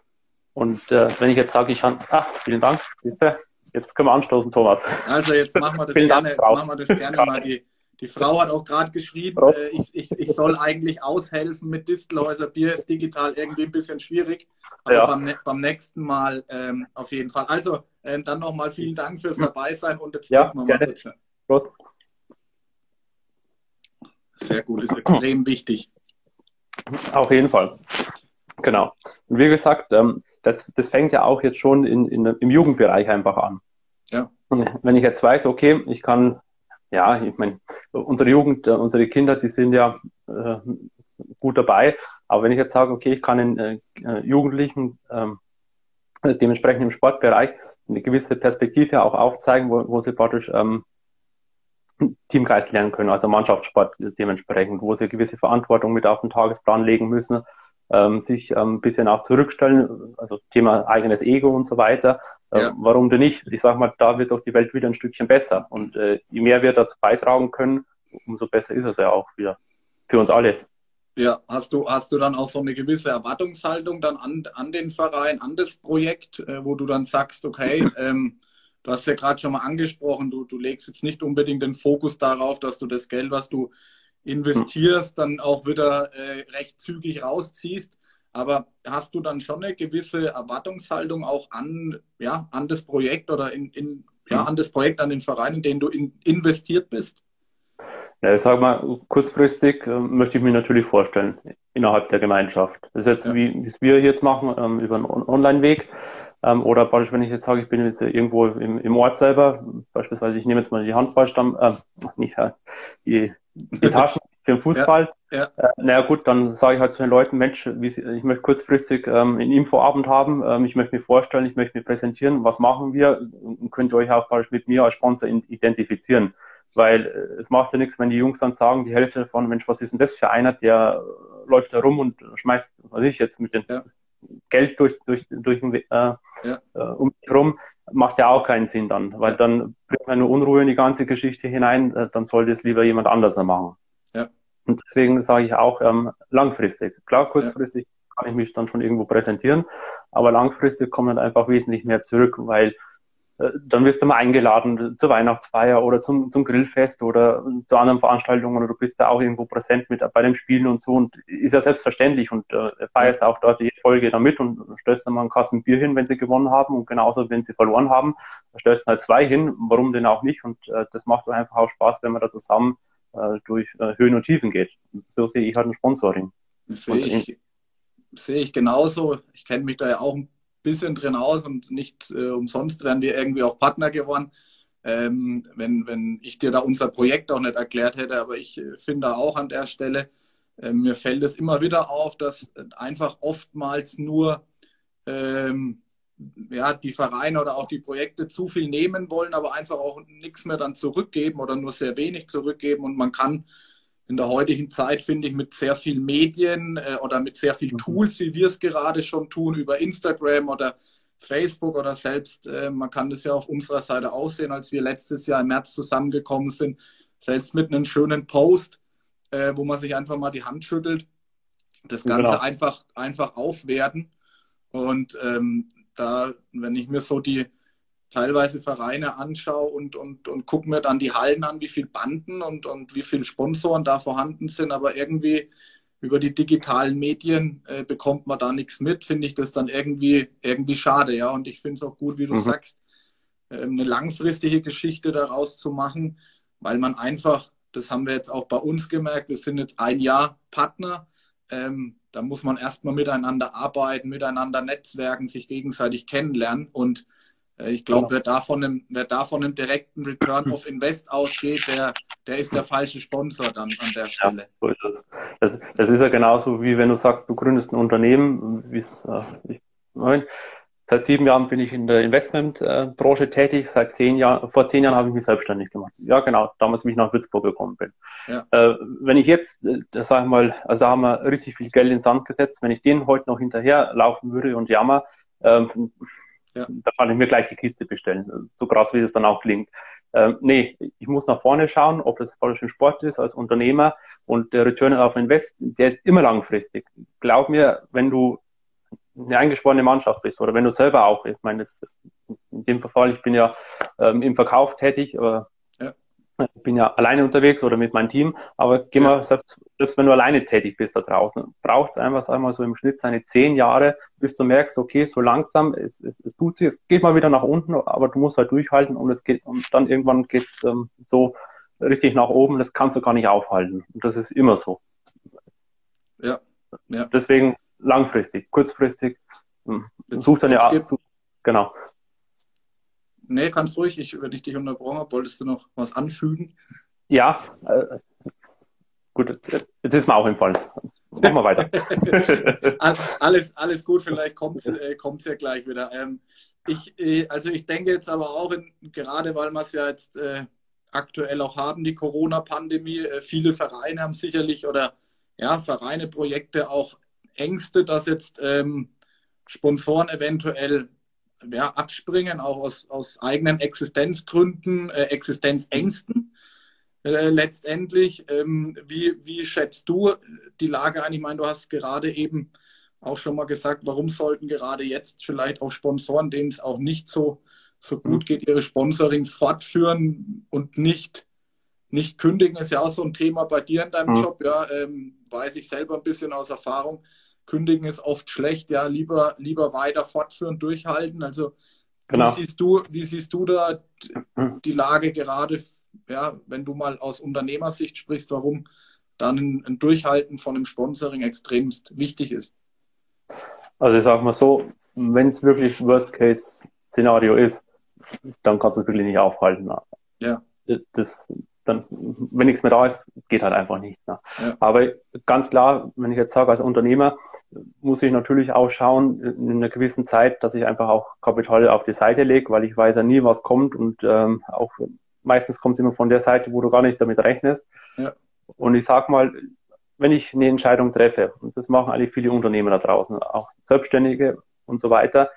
Und äh, wenn ich jetzt sage, ich habe, ach, vielen Dank, siehste, jetzt können wir anstoßen, Thomas. Also jetzt machen wir das gerne, Dank, jetzt machen wir das gerne mal. Die, die Frau hat auch gerade geschrieben, äh, ich, ich, ich soll eigentlich aushelfen mit Distelhäuser Bier, ist digital irgendwie ein bisschen schwierig, aber ja. beim, beim nächsten Mal ähm, auf jeden Fall. Also ähm, dann nochmal vielen Dank fürs Dabeisein und jetzt ja, wir mal bitte. Prost. Sehr gut, ist extrem wichtig. Auf jeden Fall. Genau. Und wie gesagt, ähm, das, das fängt ja auch jetzt schon in, in, im Jugendbereich einfach an. Ja. Und wenn ich jetzt weiß, okay, ich kann, ja, ich meine, unsere Jugend, äh, unsere Kinder, die sind ja äh, gut dabei, aber wenn ich jetzt sage, okay, ich kann den äh, äh Jugendlichen ähm, dementsprechend im Sportbereich eine gewisse Perspektive auch aufzeigen, wo, wo sie praktisch ähm, Teamgeist lernen können, also Mannschaftssport dementsprechend, wo sie gewisse Verantwortung mit auf den Tagesplan legen müssen, ähm, sich ähm, ein bisschen auch zurückstellen, also Thema eigenes Ego und so weiter. Äh, ja. Warum denn nicht? Ich sage mal, da wird doch die Welt wieder ein Stückchen besser. Und äh, je mehr wir dazu beitragen können, umso besser ist es ja auch wieder für uns alle. Ja, hast du, hast du dann auch so eine gewisse Erwartungshaltung dann an, an den Verein, an das Projekt, äh, wo du dann sagst, okay, ähm, du hast ja gerade schon mal angesprochen, du, du legst jetzt nicht unbedingt den Fokus darauf, dass du das Geld, was du investierst, dann auch wieder äh, recht zügig rausziehst. Aber hast du dann schon eine gewisse Erwartungshaltung auch an, ja, an das Projekt oder in, in, ja, an das Projekt, an den Verein, in den du in, investiert bist? Ja, ich sage mal, kurzfristig äh, möchte ich mir natürlich vorstellen, innerhalb der Gemeinschaft. Das ist jetzt, ja. wie, wir jetzt machen, ähm, über einen Online-Weg. Ähm, oder beispielsweise, wenn ich jetzt sage, ich bin jetzt irgendwo im, im Ort selber, beispielsweise, ich nehme jetzt mal die Handballstamm, äh, nicht, äh, die, die Taschen für den Fußball. Ja, ja. Äh, naja gut, dann sage ich halt zu den Leuten, Mensch, wie, ich möchte kurzfristig ähm, einen Infoabend haben, ähm, ich möchte mich vorstellen, ich möchte mich präsentieren, was machen wir und könnt ihr euch auch mit mir als Sponsor identifizieren. Weil äh, es macht ja nichts, wenn die Jungs dann sagen, die Hälfte davon, Mensch, was ist denn das für einer, der läuft da rum und schmeißt, was ich jetzt mit dem ja. Geld durch, durch, durch äh, ja. äh, um mich rum, macht ja auch keinen Sinn dann, weil ja. dann bringt man nur Unruhe in die ganze Geschichte hinein, äh, dann sollte es lieber jemand anders machen. Ja. Und deswegen sage ich auch ähm, langfristig. Klar, kurzfristig kann ich mich dann schon irgendwo präsentieren, aber langfristig kommt dann einfach wesentlich mehr zurück, weil dann wirst du mal eingeladen zur Weihnachtsfeier oder zum, zum Grillfest oder zu anderen Veranstaltungen oder du bist da auch irgendwo präsent mit bei den Spielen und so und ist ja selbstverständlich und äh, feierst auch dort die Folge damit und stößt dann mal einen Kasten Bier hin, wenn sie gewonnen haben und genauso, wenn sie verloren haben, da stößt halt zwei hin, warum denn auch nicht und äh, das macht einfach auch Spaß, wenn man da zusammen äh, durch äh, Höhen und Tiefen geht. So sehe ich halt ein Sponsoring. Sehe ich, sehe ich genauso. Ich kenne mich da ja auch ein bisschen drin aus und nicht äh, umsonst wären wir irgendwie auch Partner geworden, ähm, wenn, wenn ich dir da unser Projekt auch nicht erklärt hätte. Aber ich äh, finde auch an der Stelle, äh, mir fällt es immer wieder auf, dass einfach oftmals nur ähm, ja, die Vereine oder auch die Projekte zu viel nehmen wollen, aber einfach auch nichts mehr dann zurückgeben oder nur sehr wenig zurückgeben. Und man kann in der heutigen Zeit, finde ich, mit sehr viel Medien äh, oder mit sehr viel mhm. Tools, wie wir es gerade schon tun, über Instagram oder Facebook oder selbst, äh, man kann das ja auf unserer Seite aussehen, als wir letztes Jahr im März zusammengekommen sind, selbst mit einem schönen Post, äh, wo man sich einfach mal die Hand schüttelt, das Ganze genau. einfach, einfach aufwerten. Und ähm, da, wenn ich mir so die, teilweise Vereine anschaue und, und, und gucke mir dann die Hallen an, wie viel Banden und, und wie viele Sponsoren da vorhanden sind, aber irgendwie über die digitalen Medien äh, bekommt man da nichts mit, finde ich das dann irgendwie, irgendwie schade, ja. Und ich finde es auch gut, wie du mhm. sagst, äh, eine langfristige Geschichte daraus zu machen, weil man einfach, das haben wir jetzt auch bei uns gemerkt, wir sind jetzt ein Jahr Partner. Ähm, da muss man erstmal miteinander arbeiten, miteinander netzwerken, sich gegenseitig kennenlernen und ich glaube, wer, davon einem, wer davon einen direkten Return of Invest ausgeht, der, der ist der falsche Sponsor dann an der Stelle. Ja, das. Das, ist ja genauso wie wenn du sagst, du gründest ein Unternehmen, wie äh, ich, Seit sieben Jahren bin ich in der Investmentbranche tätig. Seit zehn Jahren, vor zehn Jahren habe ich mich selbstständig gemacht. Ja, genau, damals mich nach Würzburg gekommen bin. Ja. Äh, wenn ich jetzt, äh, sag ich mal, also da haben wir richtig viel Geld in den Sand gesetzt, wenn ich den heute noch hinterher laufen würde und jammer, ähm, ja. Da kann ich mir gleich die Kiste bestellen. So krass, wie das dann auch klingt. Ähm, nee, ich muss nach vorne schauen, ob das falsch im Sport ist als Unternehmer und der Return auf Invest, der ist immer langfristig. Glaub mir, wenn du eine eingeschworene Mannschaft bist oder wenn du selber auch, ich meine, das, in dem Fall, ich bin ja ähm, im Verkauf tätig, aber ich bin ja alleine unterwegs oder mit meinem Team, aber geh mal, selbst, selbst wenn du alleine tätig bist da draußen, braucht es einfach einmal so im Schnitt seine zehn Jahre, bis du merkst, okay, so langsam, es, es, es tut sich, es geht mal wieder nach unten, aber du musst halt durchhalten und es geht, und dann irgendwann geht's ähm, so richtig nach oben, das kannst du gar nicht aufhalten. Und das ist immer so. Ja. ja. Deswegen langfristig, kurzfristig, hm, such dann ja, genau. Nee, kannst ruhig, ich, wenn ich dich unterbrochen habe, wolltest du noch was anfügen? Ja, äh, gut, jetzt ist mir auch entfallen. Machen wir weiter. alles, alles gut, vielleicht kommt es äh, ja gleich wieder. Ähm, ich, äh, also ich denke jetzt aber auch, in, gerade weil wir es ja jetzt äh, aktuell auch haben, die Corona-Pandemie, äh, viele Vereine haben sicherlich oder ja, Vereine, Projekte auch Ängste, dass jetzt ähm, Sponsoren eventuell ja, abspringen, auch aus, aus eigenen Existenzgründen, äh, Existenzängsten äh, letztendlich. Ähm, wie, wie schätzt du die Lage ein? Ich meine, du hast gerade eben auch schon mal gesagt, warum sollten gerade jetzt vielleicht auch Sponsoren, denen es auch nicht so so gut geht ihre Sponsorings fortführen und nicht, nicht kündigen, ist ja auch so ein Thema bei dir in deinem mhm. Job, ja, ähm, weiß ich selber ein bisschen aus Erfahrung. Kündigen ist oft schlecht, ja, lieber, lieber weiter fortführen, durchhalten. Also genau. wie, siehst du, wie siehst du da die Lage gerade, ja, wenn du mal aus Unternehmersicht sprichst, warum dann ein, ein Durchhalten von einem Sponsoring extremst wichtig ist? Also ich sage mal so, wenn es wirklich Worst-Case-Szenario ist, dann kannst du es wirklich nicht aufhalten. Ja. Das, dann, wenn nichts mehr da ist, geht halt einfach nichts. Ne? Ja. Aber ganz klar, wenn ich jetzt sage, als Unternehmer muss ich natürlich auch schauen, in einer gewissen Zeit, dass ich einfach auch Kapital auf die Seite lege, weil ich weiß ja nie, was kommt und ähm, auch meistens kommt es immer von der Seite, wo du gar nicht damit rechnest. Ja. Und ich sag mal, wenn ich eine Entscheidung treffe, und das machen eigentlich viele Unternehmer da draußen, auch Selbstständige und so weiter,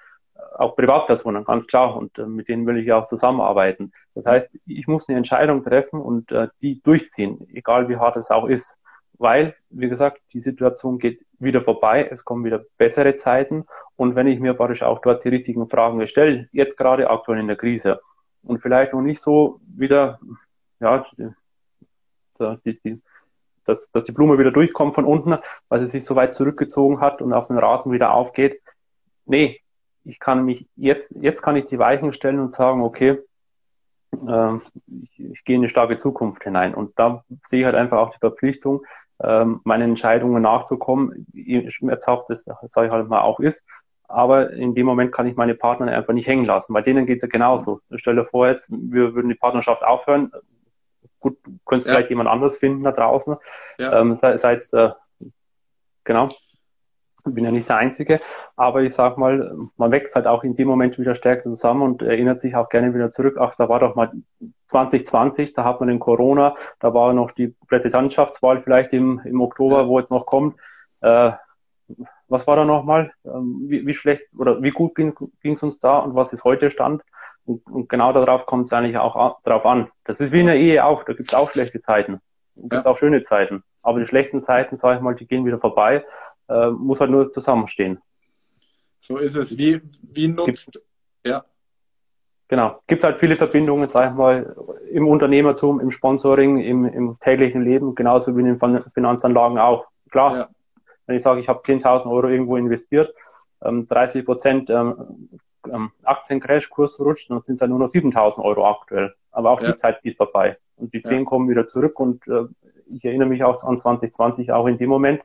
auch Privatpersonen, ganz klar. Und äh, mit denen will ich ja auch zusammenarbeiten. Das heißt, ich muss eine Entscheidung treffen und äh, die durchziehen, egal wie hart es auch ist. Weil, wie gesagt, die Situation geht wieder vorbei, es kommen wieder bessere Zeiten. Und wenn ich mir praktisch auch dort die richtigen Fragen stelle, jetzt gerade aktuell in der Krise, und vielleicht noch nicht so wieder, ja, die, die, dass, dass die Blume wieder durchkommt von unten, weil sie sich so weit zurückgezogen hat und auf den Rasen wieder aufgeht. Nee, ich kann mich jetzt, jetzt kann ich die Weichen stellen und sagen, okay, äh, ich, ich gehe in eine starke Zukunft hinein. Und da sehe ich halt einfach auch die Verpflichtung, äh, meinen Entscheidungen nachzukommen, schmerzhaft das, sage ich halt mal, auch ist. Aber in dem Moment kann ich meine Partner einfach nicht hängen lassen. Bei denen geht es ja genauso. Stell dir vor, jetzt, wir würden die Partnerschaft aufhören. Gut, du könntest ja. vielleicht jemand anderes finden da draußen. Ja. Ähm, sei, sei es, äh, genau. Ich bin ja nicht der Einzige, aber ich sag mal, man wächst halt auch in dem Moment wieder stärker zusammen und erinnert sich auch gerne wieder zurück. Ach, da war doch mal 2020, da hat man den Corona, da war noch die Präsidentschaftswahl vielleicht im, im Oktober, wo jetzt noch kommt. Äh, was war da nochmal? Ähm, wie, wie schlecht oder wie gut ging es uns da und was ist heute Stand? Und, und genau darauf kommt es eigentlich auch drauf an. Das ist wie in der Ehe auch, da gibt es auch schlechte Zeiten. Da gibt es ja. auch schöne Zeiten. Aber die schlechten Zeiten, sage ich mal, die gehen wieder vorbei äh, muss halt nur zusammenstehen. So ist es. Wie, wie nutzt, Gibt, ja. Genau. Gibt halt viele Verbindungen, sag ich mal, im Unternehmertum, im Sponsoring, im, im täglichen Leben, genauso wie in den Finanzanlagen auch. Klar, ja. wenn ich sage, ich habe 10.000 Euro irgendwo investiert, ähm, 30 Prozent ähm, ähm, Aktiencrash-Kurs rutscht, dann sind es halt nur noch 7.000 Euro aktuell. Aber auch ja. die Zeit geht vorbei. Und die 10 ja. kommen wieder zurück und äh, ich erinnere mich auch an 2020 auch in dem Moment,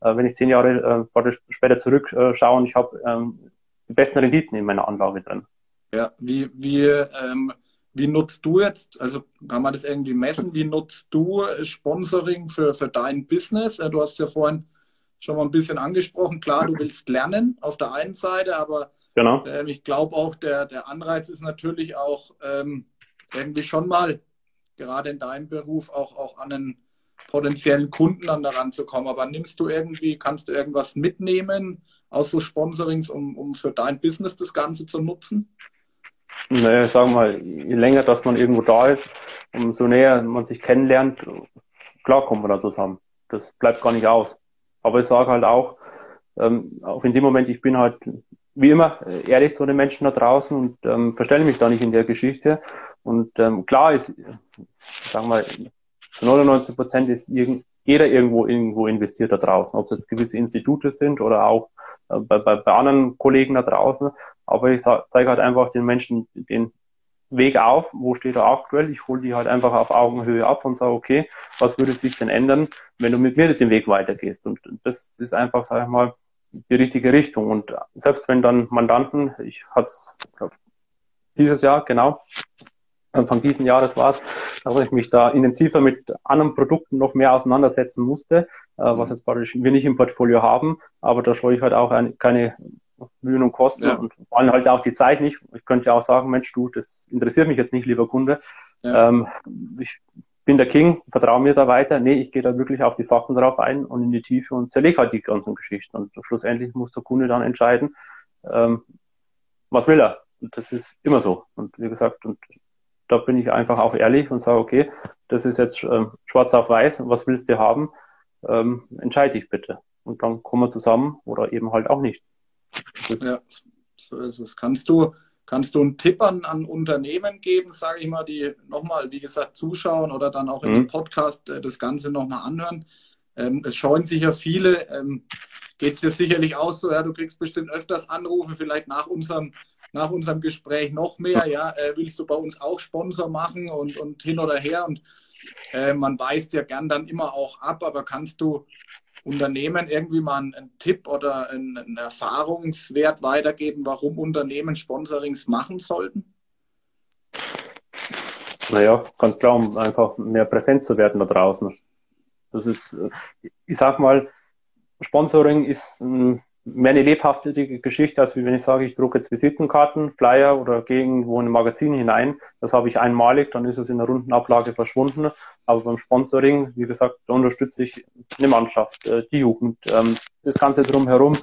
äh, wenn ich zehn Jahre äh, später zurückschaue und ich habe ähm, die besten Renditen in meiner Anlage drin. Ja, wie, wie, ähm, wie nutzt du jetzt, also kann man das irgendwie messen, wie nutzt du Sponsoring für, für dein Business? Äh, du hast ja vorhin schon mal ein bisschen angesprochen, klar, du willst lernen auf der einen Seite, aber genau. ähm, ich glaube auch, der, der Anreiz ist natürlich auch ähm, irgendwie schon mal, gerade in deinem Beruf, auch, auch an einen potenziellen Kunden an daran zu kommen. Aber nimmst du irgendwie, kannst du irgendwas mitnehmen aus so Sponsorings, um, um für dein Business das Ganze zu nutzen? Naja, ich sage mal, je länger, dass man irgendwo da ist, umso näher man sich kennenlernt, klar kommen wir da zusammen. Das bleibt gar nicht aus. Aber ich sage halt auch, ähm, auch in dem Moment, ich bin halt wie immer ehrlich zu den Menschen da draußen und ähm, verstelle mich da nicht in der Geschichte. Und ähm, klar ist, sagen wir, zu 99 Prozent ist jeder irgendwo irgendwo investiert da draußen, ob es jetzt gewisse Institute sind oder auch äh, bei, bei, bei anderen Kollegen da draußen. Aber ich zeige halt einfach den Menschen den Weg auf, wo steht er aktuell. Ich hole die halt einfach auf Augenhöhe ab und sage, okay, was würde sich denn ändern, wenn du mit mir den Weg weitergehst? Und das ist einfach, sage ich mal, die richtige Richtung. Und selbst wenn dann Mandanten, ich hatte es dieses Jahr, genau, Anfang diesen Jahres war es, dass ich mich da intensiver mit anderen Produkten noch mehr auseinandersetzen musste, äh, was mhm. jetzt praktisch wir nicht im Portfolio haben, aber da scheue ich halt auch ein, keine Mühen und Kosten ja. und vor allem halt auch die Zeit nicht. Ich könnte ja auch sagen, Mensch, du, das interessiert mich jetzt nicht, lieber Kunde. Ja. Ähm, ich bin der King, vertraue mir da weiter. Nee, ich gehe da wirklich auf die Fakten drauf ein und in die Tiefe und zerlege halt die ganzen Geschichten. Und schlussendlich muss der Kunde dann entscheiden, ähm, was will er. Und das ist immer so. Und wie gesagt, und da bin ich einfach auch ehrlich und sage, okay, das ist jetzt ähm, schwarz auf weiß, was willst du haben? Ähm, entscheide ich bitte. Und dann kommen wir zusammen oder eben halt auch nicht. ja, so ist es. Kannst du, Kannst du einen Tipp an, an Unternehmen geben, sage ich mal, die nochmal, wie gesagt, zuschauen oder dann auch mhm. im Podcast äh, das Ganze nochmal anhören? Ähm, es scheuen sich ja viele. Ähm, Geht es dir sicherlich auch so, ja, du kriegst bestimmt öfters Anrufe, vielleicht nach unserem, nach unserem Gespräch noch mehr, ja, äh, willst du bei uns auch Sponsor machen und, und hin oder her und äh, man weist ja gern dann immer auch ab, aber kannst du Unternehmen irgendwie mal einen, einen Tipp oder einen, einen, Erfahrungswert weitergeben, warum Unternehmen Sponsorings machen sollten? Naja, ganz klar, um einfach mehr präsent zu werden da draußen. Das ist, äh, ich sag mal, Sponsoring ist ähm, mehr eine lebhafte Geschichte, als wenn ich sage, ich drucke jetzt Visitenkarten, Flyer oder gehe irgendwo in ein Magazin hinein. Das habe ich einmalig, dann ist es in der Rundenablage verschwunden. Aber beim Sponsoring, wie gesagt, da unterstütze ich eine Mannschaft, äh, die Jugend, ähm, das Ganze drumherum.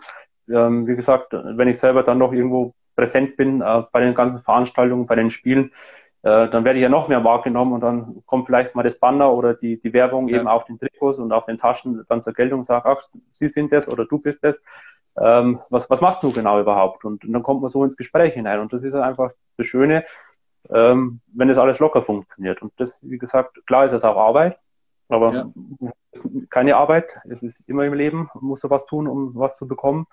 Ähm, wie gesagt, wenn ich selber dann noch irgendwo präsent bin äh, bei den ganzen Veranstaltungen, bei den Spielen, äh, dann werde ich ja noch mehr wahrgenommen und dann kommt vielleicht mal das Banner oder die, die Werbung ja. eben auf den Trikots und auf den Taschen dann zur Geltung und sagt, ach, Sie sind das oder du bist das. Ähm, was, was machst du genau überhaupt? Und, und, dann kommt man so ins Gespräch hinein. Und das ist einfach das Schöne, ähm, wenn das alles locker funktioniert. Und das, wie gesagt, klar ist es auch Arbeit, aber ja. keine Arbeit. Es ist immer im Leben, man muss was tun, um was zu bekommen.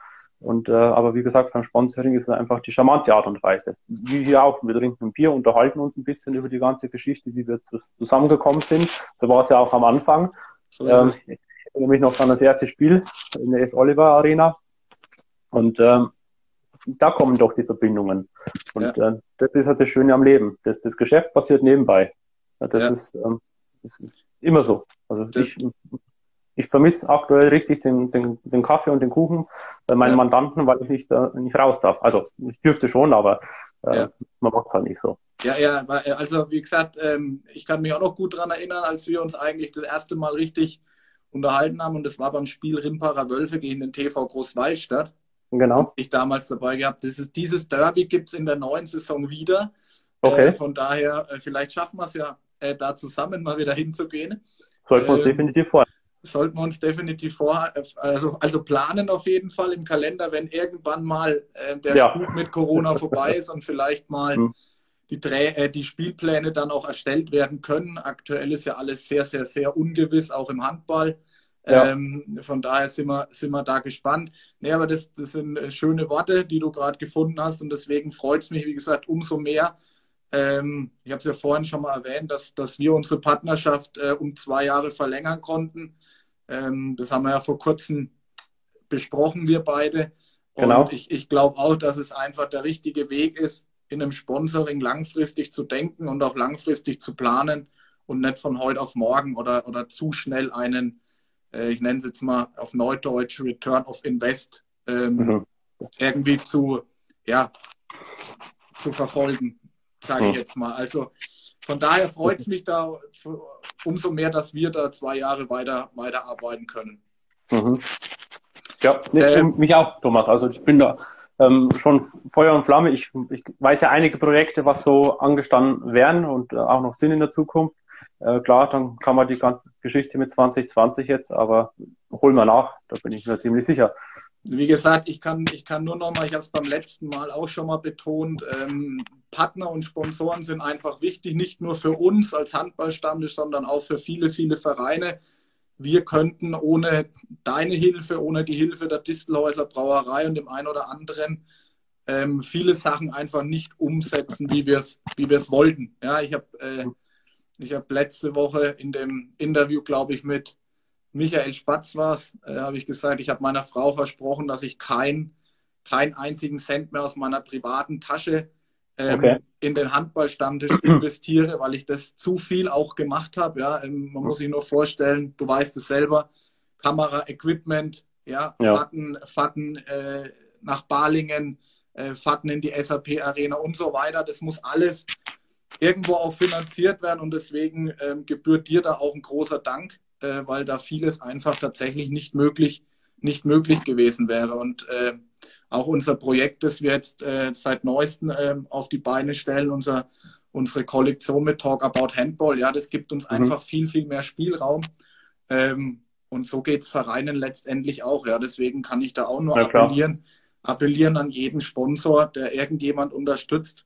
Und äh, aber wie gesagt, beim Sponsoring ist es einfach die charmante Art und Weise. Wie hier auch, wir trinken ein Bier, unterhalten uns ein bisschen über die ganze Geschichte, wie wir zusammengekommen sind. So war es ja auch am Anfang. So ähm, ich erinnere mich noch an das erste Spiel in der S. Oliver Arena. Und ähm, da kommen doch die Verbindungen. Und ja. äh, das ist halt das Schöne am Leben. Das, das Geschäft passiert nebenbei. Das, ja. ist, ähm, das ist immer so. Also das, ich, ich vermisse aktuell richtig den, den, den Kaffee und den Kuchen bei meinen ja. Mandanten, weil ich nicht, äh, nicht raus darf. Also ich dürfte schon, aber äh, ja. man macht es halt nicht so. Ja, ja, äh, also wie gesagt, ähm, ich kann mich auch noch gut daran erinnern, als wir uns eigentlich das erste Mal richtig unterhalten haben und das war beim Spiel Rimparer Wölfe gegen den TV Großwaldstadt. Genau. Ich damals dabei gehabt. Dieses, dieses Derby gibt es in der neuen Saison wieder. Okay. Äh, von daher, äh, vielleicht schaffen wir es ja, äh, da zusammen mal wieder hinzugehen. Sollten wir uns definitiv vorstellen sollten wir uns definitiv vor, also, also planen auf jeden Fall im Kalender, wenn irgendwann mal äh, der ja. Spuk mit Corona vorbei ist und vielleicht mal mhm. die, äh, die Spielpläne dann auch erstellt werden können. Aktuell ist ja alles sehr, sehr, sehr ungewiss, auch im Handball. Ja. Ähm, von daher sind wir, sind wir da gespannt. Nee, aber das, das sind äh, schöne Worte, die du gerade gefunden hast und deswegen freut es mich, wie gesagt, umso mehr. Ähm, ich habe es ja vorhin schon mal erwähnt, dass, dass wir unsere Partnerschaft äh, um zwei Jahre verlängern konnten. Ähm, das haben wir ja vor kurzem besprochen, wir beide. Und genau. ich, ich glaube auch, dass es einfach der richtige Weg ist, in einem Sponsoring langfristig zu denken und auch langfristig zu planen und nicht von heute auf morgen oder, oder zu schnell einen, äh, ich nenne es jetzt mal auf Neudeutsch, Return of Invest ähm, mhm. irgendwie zu, ja, zu verfolgen, sage mhm. ich jetzt mal. Also von daher freut es mich da umso mehr, dass wir da zwei Jahre weiter, weiterarbeiten können. Mhm. Ja, ähm, mich auch, Thomas. Also ich bin da ähm, schon Feuer und Flamme. Ich, ich weiß ja einige Projekte, was so angestanden werden und äh, auch noch sind in der Zukunft. Äh, klar, dann kann man die ganze Geschichte mit 2020 jetzt, aber holen wir nach, da bin ich mir ziemlich sicher. Wie gesagt, ich kann, ich kann nur noch mal, ich habe es beim letzten Mal auch schon mal betont, ähm, Partner und Sponsoren sind einfach wichtig, nicht nur für uns als Handballstammtisch, sondern auch für viele, viele Vereine. Wir könnten ohne deine Hilfe, ohne die Hilfe der Distelhäuser Brauerei und dem einen oder anderen ähm, viele Sachen einfach nicht umsetzen, wie wir es wie wollten. Ja, ich habe äh, hab letzte Woche in dem Interview, glaube ich, mit Michael Spatz war es, äh, habe ich gesagt, ich habe meiner Frau versprochen, dass ich keinen kein einzigen Cent mehr aus meiner privaten Tasche ähm, okay. in den Handballstammtisch investiere, weil ich das zu viel auch gemacht habe. Ja, ähm, man muss sich nur vorstellen, du weißt es selber, Kamera, Equipment, ja, ja. Fahrten, Fahrten äh, nach Balingen, äh, Fahrten in die SAP Arena und so weiter. Das muss alles irgendwo auch finanziert werden und deswegen ähm, gebührt dir da auch ein großer Dank äh, weil da vieles einfach tatsächlich nicht möglich, nicht möglich gewesen wäre. Und äh, auch unser Projekt, das wir jetzt äh, seit neuestem äh, auf die Beine stellen, unser, unsere Kollektion mit Talk About Handball, ja, das gibt uns mhm. einfach viel, viel mehr Spielraum. Ähm, und so geht es Vereinen letztendlich auch. Ja, deswegen kann ich da auch nur ja, appellieren, appellieren an jeden Sponsor, der irgendjemand unterstützt,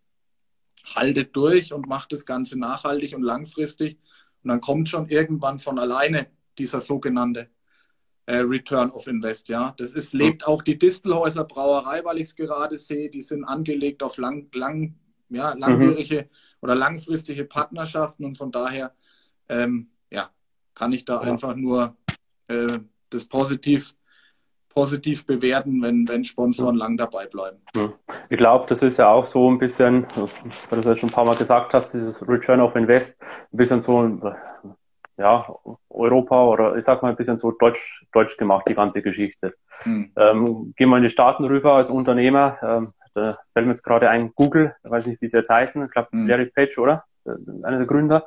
haltet durch und macht das Ganze nachhaltig und langfristig. Und dann kommt schon irgendwann von alleine dieser sogenannte äh, Return of Invest. Ja, das ist, lebt auch die Distelhäuser Brauerei, weil ich es gerade sehe. Die sind angelegt auf lang, lang, ja, langwierige mhm. oder langfristige Partnerschaften und von daher, ähm, ja, kann ich da ja. einfach nur äh, das positiv positiv bewerten, wenn, wenn Sponsoren lang dabei bleiben. Ich glaube, das ist ja auch so ein bisschen, weil du es schon ein paar Mal gesagt hast, dieses Return of Invest, ein bisschen so, ja, Europa oder ich sag mal ein bisschen so deutsch, deutsch gemacht, die ganze Geschichte. Hm. Ähm, gehen wir in die Staaten rüber als Unternehmer, ähm, da fällt mir jetzt gerade ein Google, ich weiß nicht, wie sie jetzt heißen, ich glaube hm. Larry Page, oder? Einer der Gründer.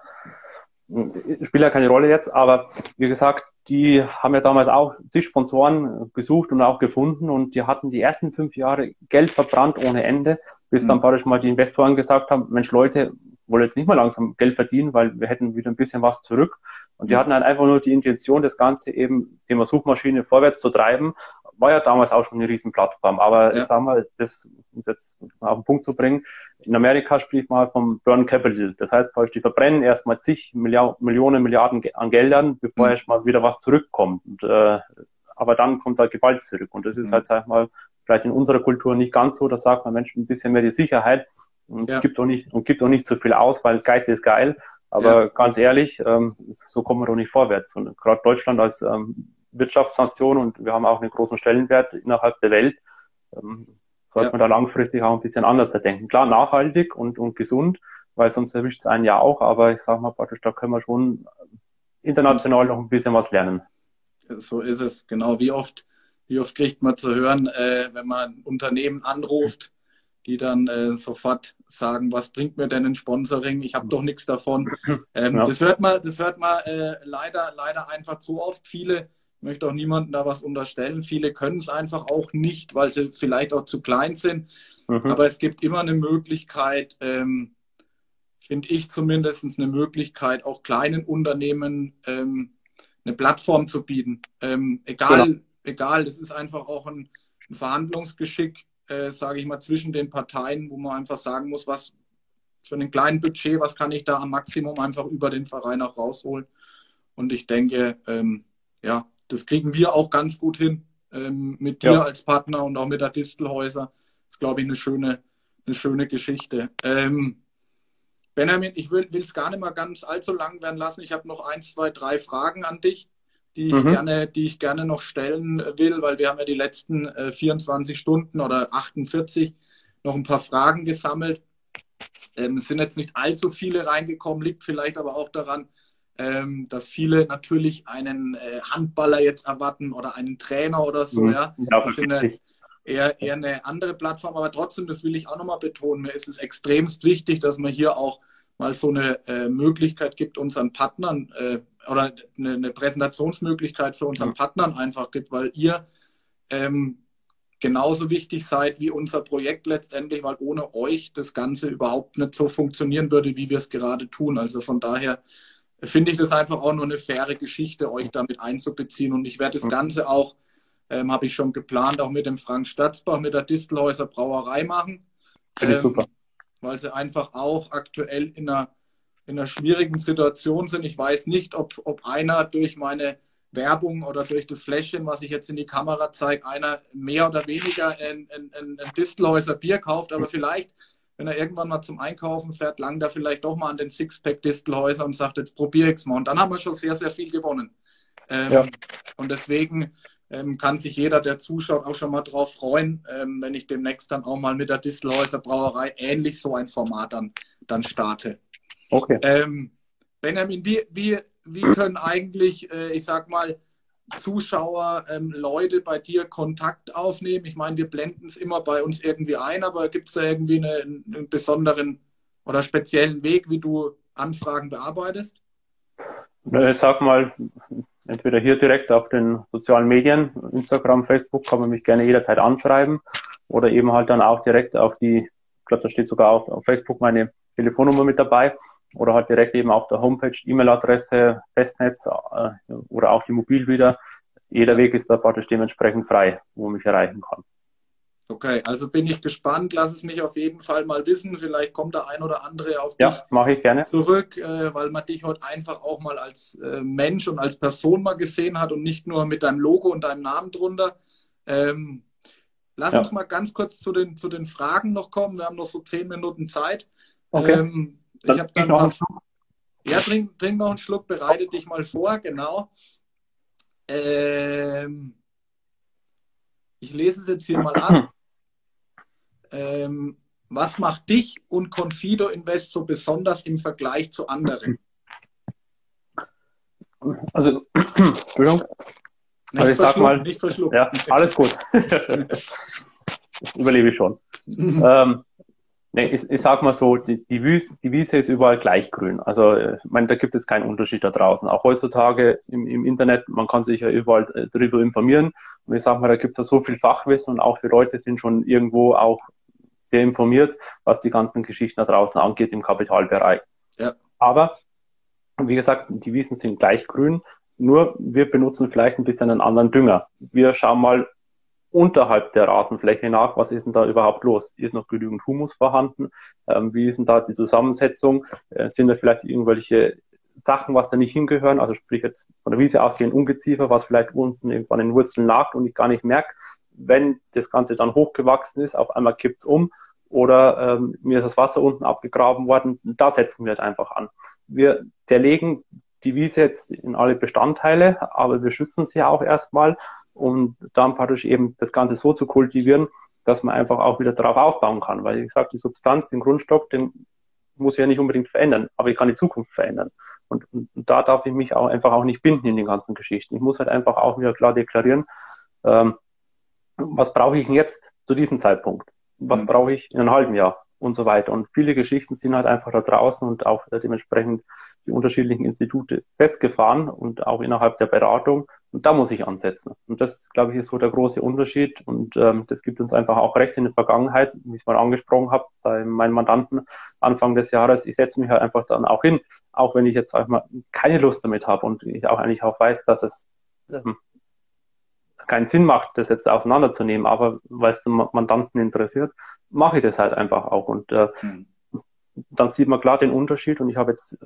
Spielt ja keine Rolle jetzt, aber wie gesagt, die haben ja damals auch zig Sponsoren gesucht und auch gefunden und die hatten die ersten fünf Jahre Geld verbrannt ohne Ende, bis mhm. dann praktisch mal die Investoren gesagt haben, Mensch Leute, wollen jetzt nicht mal langsam Geld verdienen, weil wir hätten wieder ein bisschen was zurück. Und die mhm. hatten halt einfach nur die Intention, das Ganze eben Thema Suchmaschine vorwärts zu treiben. War ja damals auch schon eine Riesenplattform. Aber ja. sagen wir, das um jetzt auf den Punkt zu bringen, in Amerika spricht man vom Burn Capital. Das heißt, die verbrennen erstmal zig Milliard, Millionen, Milliarden an Geldern, bevor mhm. erstmal wieder was zurückkommt. Und, äh, aber dann kommt halt Gewalt zurück. Und das ist mhm. halt, sag ich mal, vielleicht in unserer Kultur nicht ganz so. Da sagt man Menschen ein bisschen mehr die Sicherheit und ja. gibt auch nicht und gibt auch nicht so viel aus, weil Geiz ist geil. Aber ja. ganz ehrlich, ähm, so kommen wir doch nicht vorwärts. Und gerade Deutschland als ähm, Wirtschaftsnation und wir haben auch einen großen Stellenwert innerhalb der Welt, ähm, sollte ja. man da langfristig auch ein bisschen anders denken. Klar, nachhaltig und, und gesund, weil sonst erwischt es einen ja auch, aber ich sage mal praktisch, da können wir schon international noch ein bisschen was lernen. So ist es, genau. Wie oft, wie oft kriegt man zu hören, äh, wenn man Unternehmen anruft, die dann äh, sofort sagen, was bringt mir denn ein Sponsoring? Ich habe doch nichts davon. Ähm, ja. Das hört man, das hört man äh, leider, leider einfach zu oft. Viele, möchte auch niemandem da was unterstellen, viele können es einfach auch nicht, weil sie vielleicht auch zu klein sind. Mhm. Aber es gibt immer eine Möglichkeit, ähm, finde ich zumindest eine Möglichkeit, auch kleinen Unternehmen ähm, eine Plattform zu bieten. Ähm, egal, genau. egal, das ist einfach auch ein, ein Verhandlungsgeschick äh, sage ich mal, zwischen den Parteien, wo man einfach sagen muss, was für einen kleinen Budget, was kann ich da am Maximum einfach über den Verein auch rausholen. Und ich denke, ähm, ja, das kriegen wir auch ganz gut hin ähm, mit dir ja. als Partner und auch mit der Distelhäuser. Das ist, glaube ich, eine schöne, eine schöne Geschichte. Ähm, Benjamin, ich will es gar nicht mal ganz allzu lang werden lassen. Ich habe noch ein, zwei, drei Fragen an dich die ich, mhm. gerne, die ich gerne noch stellen will, weil wir haben ja die letzten äh, 24 Stunden oder 48 noch ein paar Fragen gesammelt. Ähm, es sind jetzt nicht allzu viele reingekommen, liegt vielleicht aber auch daran, ähm, dass viele natürlich einen äh, Handballer jetzt erwarten oder einen Trainer oder so. Mhm. Ja, ja das ist eher, eher eine andere Plattform, aber trotzdem, das will ich auch nochmal betonen, mir ist es extremst wichtig, dass man hier auch mal so eine äh, Möglichkeit gibt, unseren Partnern äh, oder eine, eine, Präsentationsmöglichkeit für unseren Partnern einfach gibt, weil ihr ähm, genauso wichtig seid wie unser Projekt letztendlich, weil ohne euch das Ganze überhaupt nicht so funktionieren würde, wie wir es gerade tun. Also von daher finde ich das einfach auch nur eine faire Geschichte, euch damit einzubeziehen. Und ich werde das Ganze auch, ähm, habe ich schon geplant, auch mit dem Frank Statzbach, mit der Distelhäuser Brauerei machen. Finde ich ähm, super. Weil sie einfach auch aktuell in einer in einer schwierigen Situation sind. Ich weiß nicht, ob, ob einer durch meine Werbung oder durch das Fläschchen, was ich jetzt in die Kamera zeige, einer mehr oder weniger ein, ein, ein, ein Distelhäuser Bier kauft, aber vielleicht, wenn er irgendwann mal zum Einkaufen fährt, langt er vielleicht doch mal an den Sixpack Distelhäuser und sagt, jetzt probiere ich es mal. Und dann haben wir schon sehr, sehr viel gewonnen. Ähm, ja. Und deswegen ähm, kann sich jeder, der zuschaut, auch schon mal drauf freuen, ähm, wenn ich demnächst dann auch mal mit der Distelhäuser Brauerei ähnlich so ein Format dann, dann starte. Okay. Ähm, Benjamin, wie, wie, wie können eigentlich, äh, ich sag mal, Zuschauer, ähm, Leute bei dir Kontakt aufnehmen? Ich meine, wir blenden es immer bei uns irgendwie ein, aber gibt es da irgendwie eine, einen besonderen oder speziellen Weg, wie du Anfragen bearbeitest? Ich sag mal, entweder hier direkt auf den sozialen Medien, Instagram, Facebook, kann man mich gerne jederzeit anschreiben oder eben halt dann auch direkt auf die, ich glaube, da steht sogar auch auf Facebook meine Telefonnummer mit dabei oder halt direkt eben auf der Homepage, E-Mail-Adresse, Festnetz äh, oder auch die Mobil wieder. Jeder Weg ist da praktisch dementsprechend frei, wo man mich erreichen kann. Okay, also bin ich gespannt. Lass es mich auf jeden Fall mal wissen. Vielleicht kommt der ein oder andere auf ja, dich zurück, äh, weil man dich heute einfach auch mal als äh, Mensch und als Person mal gesehen hat und nicht nur mit deinem Logo und deinem Namen drunter. Ähm, lass Ja. uns mal ganz kurz zu den, zu den Fragen noch kommen. Wir haben noch so zehn Minuten Zeit. Okay. Ähm, ich habe dann noch ein einen paar, ja, trink, trink noch einen Schluck, bereite dich mal vor, genau. Ähm, ich lese es jetzt hier mal ab. Ähm, was macht dich und Confido Invest so besonders im Vergleich zu anderen? Also, Entschuldigung. Nicht Also ich sag mal- nicht verschlucken. Ja, alles gut. Überlebe ich schon. Ähm, nee, ich, ich sag mal so, die, die, Wiese, die Wiese ist überall gleich grün. Also, äh, ich meine, da gibt es keinen Unterschied da draußen. Auch heutzutage im, im Internet, man kann sich ja überall äh, darüber informieren. Und ich sag mal, da gibt es ja so viel Fachwissen und auch die Leute sind schon irgendwo auch sehr informiert, was die ganzen Geschichten da draußen angeht im Kapitalbereich. Ja. Aber, wie gesagt, die Wiesen sind gleich grün. Nur wir benutzen vielleicht ein bisschen einen anderen Dünger. Wir schauen mal unterhalb der Rasenfläche nach, was ist denn da überhaupt los? Ist noch genügend Humus vorhanden? Ähm, wie ist denn da die Zusammensetzung? Äh, sind da vielleicht irgendwelche Sachen, was da nicht hingehören? Also sprich jetzt von der Wiese ausgehend Ungeziefer, was vielleicht unten irgendwann in den Wurzeln nagt und ich gar nicht merke. Wenn das Ganze dann hochgewachsen ist, auf einmal kippt's um oder ähm, mir ist das Wasser unten abgegraben worden, da setzen wir halt einfach an. Wir zerlegen die Wiese jetzt in alle Bestandteile, aber wir schützen sie auch erstmal, um dann praktisch eben das Ganze so zu kultivieren, dass man einfach auch wieder darauf aufbauen kann. Weil, wie gesagt, die Substanz, den Grundstock, den muss ich ja nicht unbedingt verändern, aber ich kann die Zukunft verändern. Und, und, und da darf ich mich auch einfach auch nicht binden in den ganzen Geschichten. Ich muss halt einfach auch wieder klar deklarieren, ähm, was brauche ich denn jetzt zu diesem Zeitpunkt? Was Mhm. brauche ich in einem halben Jahr? Und so weiter. Und viele Geschichten sind halt einfach da draußen und auch dementsprechend die unterschiedlichen Institute festgefahren und auch innerhalb der Beratung. Und da muss ich ansetzen. Und das, glaube ich, ist so der große Unterschied. Und ähm, das gibt uns einfach auch recht in der Vergangenheit, wie ich es mal angesprochen habe, bei meinen Mandanten Anfang des Jahres. Ich setze mich halt einfach dann auch hin, auch wenn ich jetzt einfach keine Lust damit habe und ich auch eigentlich auch weiß, dass es ähm, keinen Sinn macht, das jetzt auseinanderzunehmen. Aber weil es den Mandanten interessiert, mache ich das halt einfach auch. Und äh, Hm. dann sieht man klar den Unterschied. Und ich habe jetzt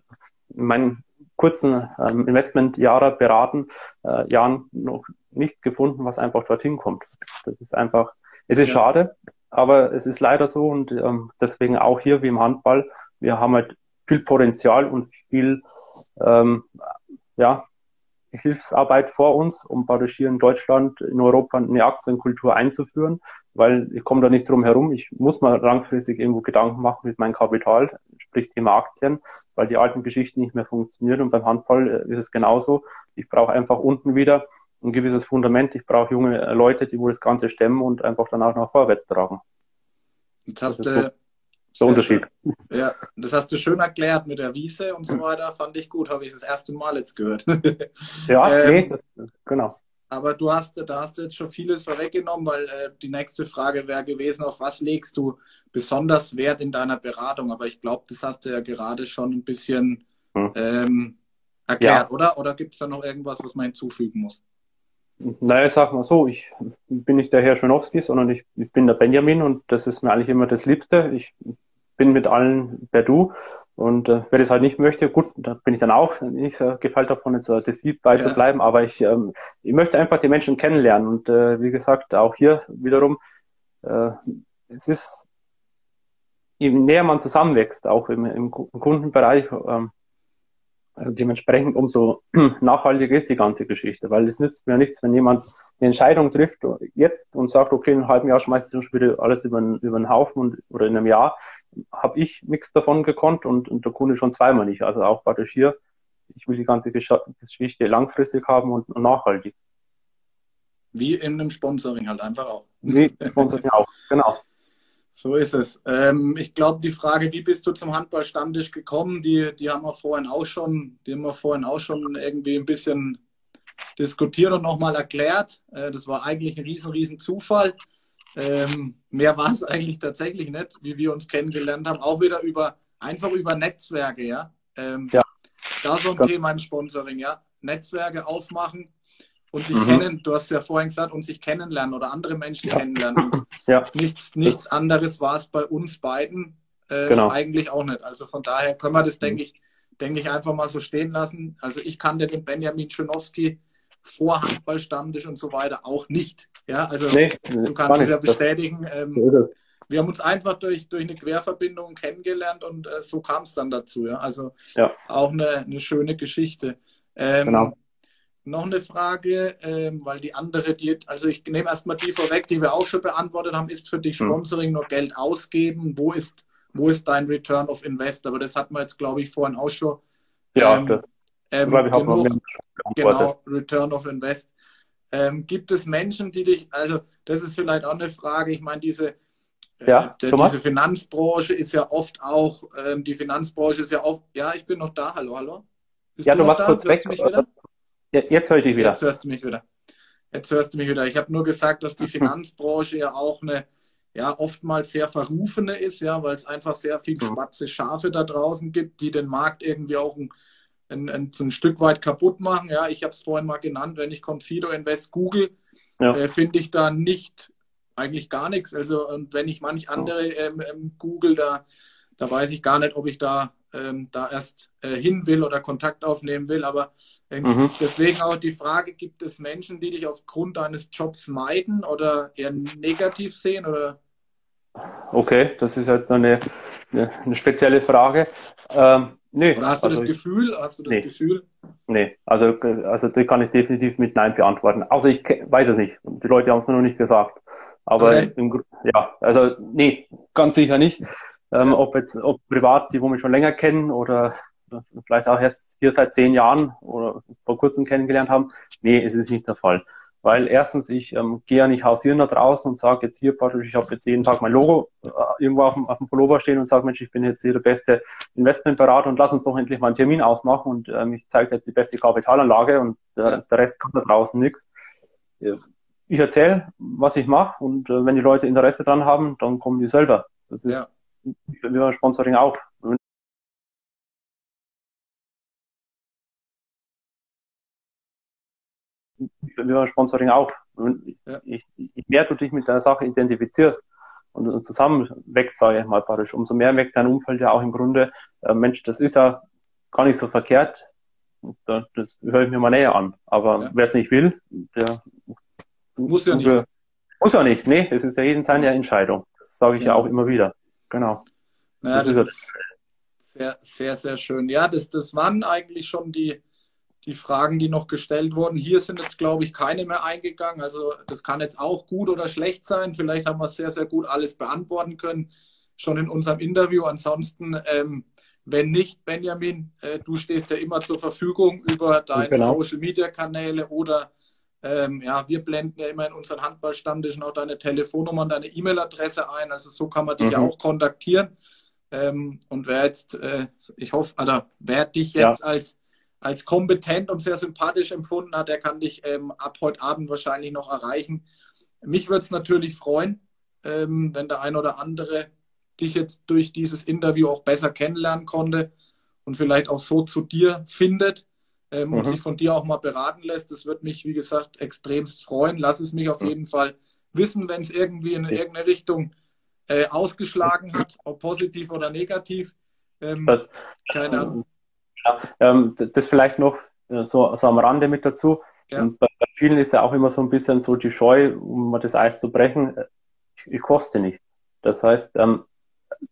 in meinen kurzen ähm, Investmentjahre beraten, äh, Jahren noch nichts gefunden, was einfach dorthin kommt. Das ist einfach, es ist Ja. schade, aber es ist leider so und ähm, deswegen auch hier wie im Handball, wir haben halt viel Potenzial und viel ähm, ja, Hilfsarbeit vor uns, um praktisch hier in Deutschland, in Europa eine Aktienkultur einzuführen, weil ich komme da nicht drum herum. Ich muss mal langfristig irgendwo Gedanken machen mit meinem Kapital, sprich Thema Aktien, weil die alten Geschichten nicht mehr funktionieren. Und beim Handball äh, ist es genauso. Ich brauche einfach unten wieder ein gewisses Fundament. Ich brauche junge äh, Leute, die wohl das Ganze stemmen und einfach dann auch nach vorwärts tragen. Jetzt hast Das ist du Der Unterschied. schön- Ja, das hast du schön erklärt mit der Wiese und so weiter. Fand ich gut, habe ich das erste Mal jetzt gehört. Ja, Ähm, nee, das, genau. Aber du hast, da hast du jetzt schon vieles vorweggenommen, weil äh, die nächste Frage wäre gewesen, auf was legst du besonders Wert in deiner Beratung? Aber ich glaube, das hast du ja gerade schon ein bisschen Hm. ähm, erklärt, oder? Oder gibt es da noch irgendwas, was man hinzufügen muss? Naja, ich sag mal so, ich bin nicht der Herr Schonowski, sondern ich, ich bin der Benjamin und das ist mir eigentlich immer das Liebste. Ich bin mit allen per Du und äh, wer das halt nicht möchte, gut, da bin ich dann auch nicht so gefällt davon, jetzt äh, das Sieg beizubleiben, aber ich, ähm, ich möchte einfach die Menschen kennenlernen. Und äh, wie gesagt, auch hier wiederum, äh, es ist, je näher man zusammenwächst, auch im, im Kundenbereich, ähm, also dementsprechend umso nachhaltiger ist die ganze Geschichte, weil es nützt mir nichts, wenn jemand eine Entscheidung trifft jetzt und sagt, okay, in einem halben Jahr schmeißt du wieder alles über den, über den Haufen und, oder in einem Jahr habe ich nichts davon gekonnt und, und der Kunde schon zweimal nicht. Also auch praktisch hier, ich will die ganze Geschichte langfristig haben und, nachhaltig. Wie in einem Sponsoring halt einfach auch. Wie Sponsoring auch, genau. So ist es. Ähm, ich glaube, die Frage, wie bist du zum Handballstammtisch gekommen, die, die haben wir vorhin auch schon, die haben wir vorhin auch schon irgendwie ein bisschen diskutiert und nochmal erklärt. Äh, das war eigentlich ein riesen, riesen Zufall. Ähm, mehr war es eigentlich tatsächlich nicht, wie wir uns kennengelernt haben. Auch wieder über, einfach über Netzwerke, ja. Ähm, Ja. Da so ein Ja. Thema im Sponsoring, ja. Netzwerke aufmachen. und sich mhm. kennen, du hast ja vorhin gesagt, und sich kennenlernen oder andere Menschen ja. kennenlernen. ja. Nichts, nichts anderes war es bei uns beiden äh, genau. eigentlich auch nicht. Also von daher können wir das, denke mhm. ich, denke ich, einfach mal so stehen lassen. Also ich kannte den Benjamin Schonowski vor Handballstammtisch und so weiter auch nicht. Ja, also nee, du kannst es ja bestätigen. Ähm, wir haben uns einfach durch, durch eine Querverbindung kennengelernt und äh, so kam es dann dazu. Ja? Also ja. auch eine, eine schöne Geschichte. Ähm, genau. Noch eine Frage, ähm, weil die andere, die, also ich nehme erstmal die vorweg, die wir auch schon beantwortet haben, ist für dich hm. Sponsoring hm. nur Geld ausgeben? Wo ist, wo ist dein Return of Invest? Aber das hatten wir jetzt, glaube ich, vorhin auch schon. Ja, ähm, das ähm, glaube ich auch genug, Genau, Return of Invest. Ähm, gibt es Menschen, die dich, also das ist vielleicht auch eine Frage, ich meine, diese, äh, ja, äh, diese Finanzbranche ist ja oft auch, ähm, die Finanzbranche ist ja oft, ja, ich bin noch da, hallo, hallo. Bist ja, du, du warst kurz weg. mich wieder? Jetzt höre ich dich wieder. Jetzt hörst du mich wieder. Jetzt hörst du mich wieder. Ich habe nur gesagt, dass die Finanzbranche ja auch eine, ja, oftmals sehr verrufene ist, ja, weil es einfach sehr viel mhm. schwarze Schafe da draußen gibt, die den Markt irgendwie auch ein, ein, ein, ein Stück weit kaputt machen. Ja, ich habe es vorhin mal genannt, wenn ich Confido Invest google, ja. äh, finde ich da nicht eigentlich gar nichts. Also und wenn ich manch andere ähm, ähm, google, da, da weiß ich gar nicht, ob ich da ähm, da erst äh, hin will oder Kontakt aufnehmen will. Aber äh, mhm. deswegen auch die Frage, gibt es Menschen, die dich aufgrund deines Jobs meiden oder eher negativ sehen? Oder? Okay, das ist jetzt eine, eine, eine spezielle Frage. Ähm, nee, oder hast du also das Gefühl? Hast du das nee, Gefühl? Nee, also, also die kann ich definitiv mit Nein beantworten. Also ich weiß es nicht. Die Leute haben es mir noch nicht gesagt. Aber okay. im, ja, also nee, ganz sicher nicht. Ähm. Ob jetzt, ob privat, die wo mich schon länger kennen oder vielleicht auch erst hier seit zehn Jahren oder vor kurzem kennengelernt haben. Nee, es ist nicht der Fall. Weil erstens, ich ähm, gehe ja nicht hausieren da draußen und sage jetzt hier praktisch, ich habe jetzt jeden Tag mein Logo äh, irgendwo auf dem, auf dem Pullover stehen und sage, Mensch, ich bin jetzt hier der beste Investmentberater und lass uns doch endlich mal einen Termin ausmachen und ähm, ich zeige jetzt die beste Kapitalanlage und äh, der Rest kann da draußen nichts. Ich erzähle, was ich mache und äh, wenn die Leute Interesse dran haben, dann kommen die selber. Das ist, ja wie beim Sponsoring auch. Wie beim Sponsoring auch. Ja. Ich, je mehr du dich mit deiner Sache identifizierst und, und zusammen wächst, sage ich mal parisch, umso mehr weckt dein Umfeld ja auch im Grunde, äh, Mensch, das ist ja gar nicht so verkehrt, das, das höre ich mir mal näher an. Aber ja. wer es nicht will, der muss ja nicht. Muss ja nicht, nee, es ist ja jeden seine Entscheidung. Das sage ich ja, ja auch immer wieder. Genau. Ja, das, das ist sehr, sehr, sehr schön. Ja, das, das waren eigentlich schon die, die Fragen, die noch gestellt wurden. Hier sind jetzt, glaube ich, keine mehr eingegangen. Also das kann jetzt auch gut oder schlecht sein. Vielleicht haben wir sehr, sehr gut alles beantworten können, schon in unserem Interview. Ansonsten, ähm, wenn nicht, Benjamin, äh, du stehst ja immer zur Verfügung über deine genau. Social-Media-Kanäle oder ähm, ja, wir blenden ja immer in unseren Handballstammtischen auch deine Telefonnummer und deine E-Mail-Adresse ein. Also so kann man dich mhm. auch kontaktieren. Ähm, und wer jetzt, äh, ich hoffe, also wer dich jetzt ja. als, als kompetent und sehr sympathisch empfunden hat, der kann dich ähm, ab heute Abend wahrscheinlich noch erreichen. Mich würde es natürlich freuen, ähm, wenn der ein oder andere dich jetzt durch dieses Interview auch besser kennenlernen konnte und vielleicht auch so zu dir findet ähm, mhm. und sich von dir auch mal beraten lässt. Das würde mich, wie gesagt, extremst freuen. Lass es mich auf mhm. jeden Fall wissen, wenn es irgendwie in irgendeine Richtung äh, ausgeschlagen hat, ob positiv oder negativ. Ähm, das, keine Ahnung. Ja, ähm, das vielleicht noch äh, so, so am Rande mit dazu. Ja. Bei, bei, vielen ist ja auch immer so ein bisschen so die Scheu, um mal das Eis zu brechen. Ich, ich koste nichts. Das heißt, ähm,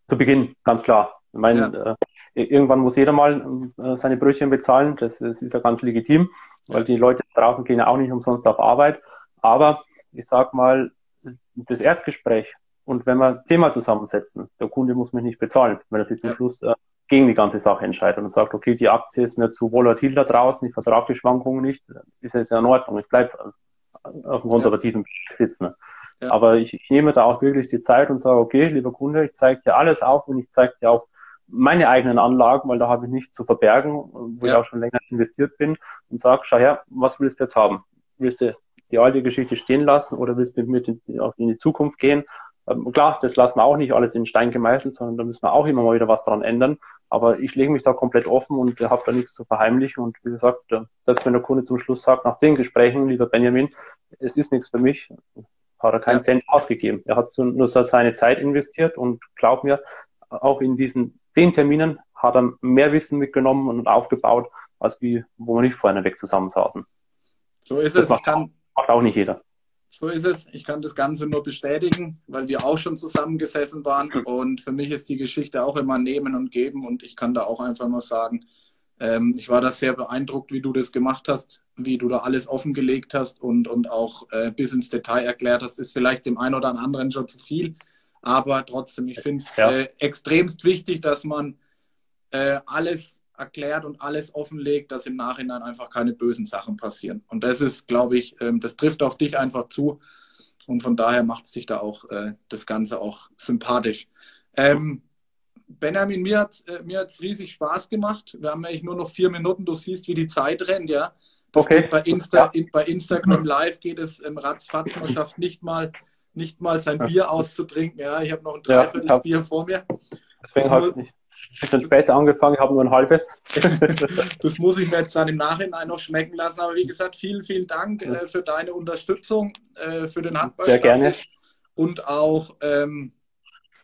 zu Beginn, ganz klar. Ich meine, ja. äh, irgendwann muss jeder mal äh, seine Brötchen bezahlen. Das, das, ist ja ganz legitim, weil die Leute draußen gehen ja auch nicht umsonst auf Arbeit. Aber ich sag mal, das Erstgespräch und wenn wir Thema zusammensetzen, der Kunde muss mich nicht bezahlen, wenn er sich zum. Schluss äh, gegen die ganze Sache entscheidet und sagt, okay, die Aktie ist mir zu volatil da draußen, ich vertrage die Schwankungen nicht, ist es ja in Ordnung, ich bleibe auf dem konservativen ja. sitzen. Ja. Aber ich, ich nehme da auch wirklich die Zeit und sage, okay, lieber Kunde, ich zeige dir alles auf und ich zeige dir auch meine eigenen Anlagen, weil da habe ich nichts zu verbergen, wo ja. ich auch schon länger investiert bin und sage, schau her, was willst du jetzt haben? Willst du die alte Geschichte stehen lassen oder willst du mit mir in, in die Zukunft gehen? Ähm, klar, das lassen wir auch nicht alles in Stein gemeißelt, sondern da müssen wir auch immer mal wieder was dran ändern. Aber ich lege mich da komplett offen und habe da nichts zu verheimlichen. Und wie gesagt, äh, selbst wenn der Kunde zum Schluss sagt, nach zehn Gesprächen, lieber Benjamin, es ist nichts für mich, hat er keinen ja. Cent ausgegeben. Er hat nur seine Zeit investiert und glaub mir, auch in diesen zehn Terminen hat er mehr Wissen mitgenommen und aufgebaut, als wie, wo wir nicht vorne weg zusammensaßen. So ist das es. Macht, kann, macht auch nicht jeder. So ist es. Ich kann das Ganze nur bestätigen, weil wir auch schon zusammengesessen waren. Und für mich ist die Geschichte auch immer nehmen und geben. Und ich kann da auch einfach nur sagen, ähm, ich war da sehr beeindruckt, wie du das gemacht hast, wie du da alles offengelegt hast und, und auch äh, bis ins Detail erklärt hast. Ist vielleicht dem einen oder anderen schon zu viel. Aber trotzdem, ich finde es ja. äh, extremst wichtig, dass man äh, alles erklärt und alles offenlegt, dass im Nachhinein einfach keine bösen Sachen passieren. Und das ist, glaube ich, ähm, das trifft auf dich einfach zu. Und von daher macht sich da auch äh, das Ganze auch sympathisch. Ähm, Benjamin, mir hat es äh, mir riesig Spaß gemacht. Wir haben eigentlich nur noch vier Minuten. Du siehst, wie die Zeit rennt, ja. Das okay. Bei, Insta, in, bei Instagram Live geht es im Ratzfatz. Man schafft nicht mal, nicht mal sein Bier auszutrinken. Ja, ich habe noch ein Dreiviertel ja, Bier vor mir. Deswegen halt nicht. Ich bin später angefangen, habe nur ein halbes. das muss ich mir jetzt dann im Nachhinein noch schmecken lassen. Aber wie gesagt, vielen, vielen Dank äh, für deine Unterstützung, äh, für den Handball. Sehr gerne. Und auch ähm,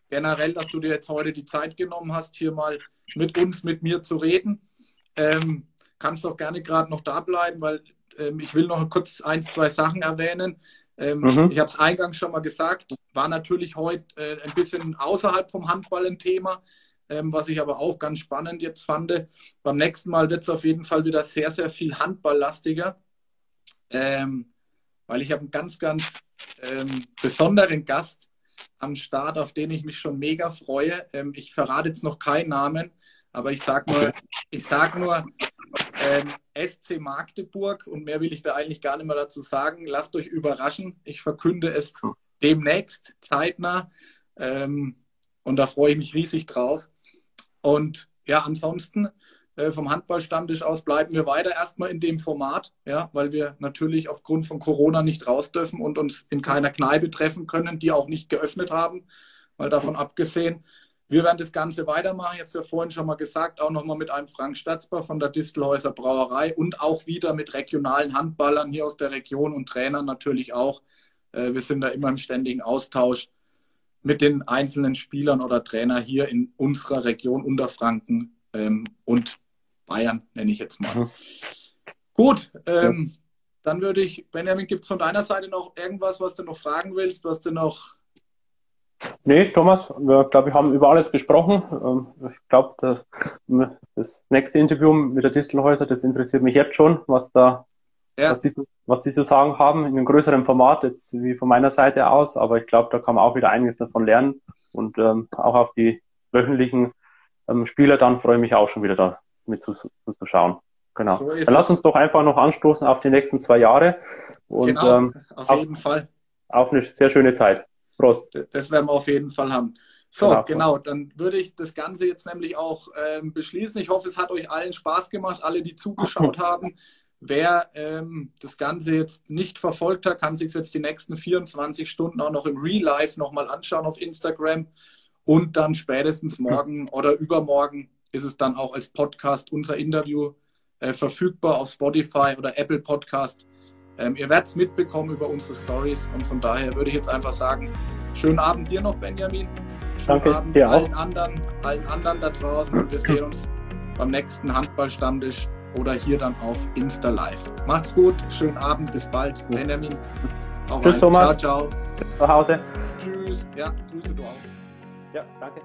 generell, dass du dir jetzt heute die Zeit genommen hast, hier mal mit uns, mit mir zu reden. Ähm, kannst doch gerne gerade noch da bleiben, weil ähm, ich will noch kurz ein, zwei Sachen erwähnen. Ähm, mhm. Ich habe es eingangs schon mal gesagt, war natürlich heute äh, ein bisschen außerhalb vom Handball ein Thema ähm, was ich aber auch ganz spannend jetzt fand. Beim nächsten Mal wird es auf jeden Fall wieder sehr, sehr viel handballlastiger, ähm, weil ich habe einen ganz, ganz ähm, besonderen Gast am Start, auf den ich mich schon mega freue. Ähm, ich verrate jetzt noch keinen Namen, aber ich sage nur, ich sag nur ähm, SC Magdeburg und mehr will ich da eigentlich gar nicht mehr dazu sagen. Lasst euch überraschen. Ich verkünde es demnächst, zeitnah. Ähm, und da freue ich mich riesig drauf. Und ja, ansonsten äh, vom Handballstammtisch aus bleiben wir weiter erstmal in dem Format, ja, weil wir natürlich aufgrund von Corona nicht raus dürfen und uns in keiner Kneipe treffen können, die auch nicht geöffnet haben, weil davon abgesehen. Wir werden das Ganze weitermachen. Es ja vorhin schon mal gesagt, auch nochmal mit einem Frank Statzber von der Distelhäuser Brauerei und auch wieder mit regionalen Handballern hier aus der Region und Trainern natürlich auch. Äh, wir sind da immer im ständigen Austausch mit den einzelnen Spielern oder Trainer hier in unserer Region Unterfranken ähm, und Bayern, nenne ich jetzt mal. Mhm. Gut, ähm, ja. dann würde ich, Benjamin, gibt es von deiner Seite noch irgendwas, was du noch fragen willst, was du noch. Nee, Thomas, wir glaube, wir haben über alles gesprochen. Ähm, ich glaube, das, das nächste Interview mit der Distelhäuser, das interessiert mich jetzt schon, was da ja. was, die, was die zu sagen haben, in einem größeren Format, jetzt wie von meiner Seite aus. Aber ich glaube, da kann man auch wieder einiges davon lernen. Und ähm, auch auf die wöchentlichen ähm, Spieler, dann freue ich mich auch schon wieder da mit zu, zu, schauen. Genau. So dann lass uns doch einfach noch anstoßen auf die nächsten zwei Jahre. Und, genau, ähm, auf jeden auf, Fall. Auf eine sehr schöne Zeit. Prost. Das werden wir auf jeden Fall haben. So, genau. genau. Dann würde ich das Ganze jetzt nämlich auch ähm, beschließen. Ich hoffe, es hat euch allen Spaß gemacht, alle, die zugeschaut haben. Wer ähm, das Ganze jetzt nicht verfolgt hat, kann sich jetzt die nächsten 24 Stunden auch noch im Real Life nochmal anschauen auf Instagram. Und dann spätestens morgen oder übermorgen ist es dann auch als Podcast unser Interview äh, verfügbar auf Spotify oder Apple Podcast. Ähm, ihr werdet es mitbekommen über unsere Stories und von daher würde ich jetzt einfach sagen, schönen Abend dir noch, Benjamin. Schönen Danke, Abend dir allen auch. anderen, allen anderen da draußen und wir sehen uns beim nächsten Handballstammtisch oder hier dann auf Insta Live. Macht's gut, schönen Abend, bis bald. Benjamin. Tschüss. Thomas. Ciao, ciao. Zu Hause. Tschüss. Ja, Grüße du auch. Ja, danke.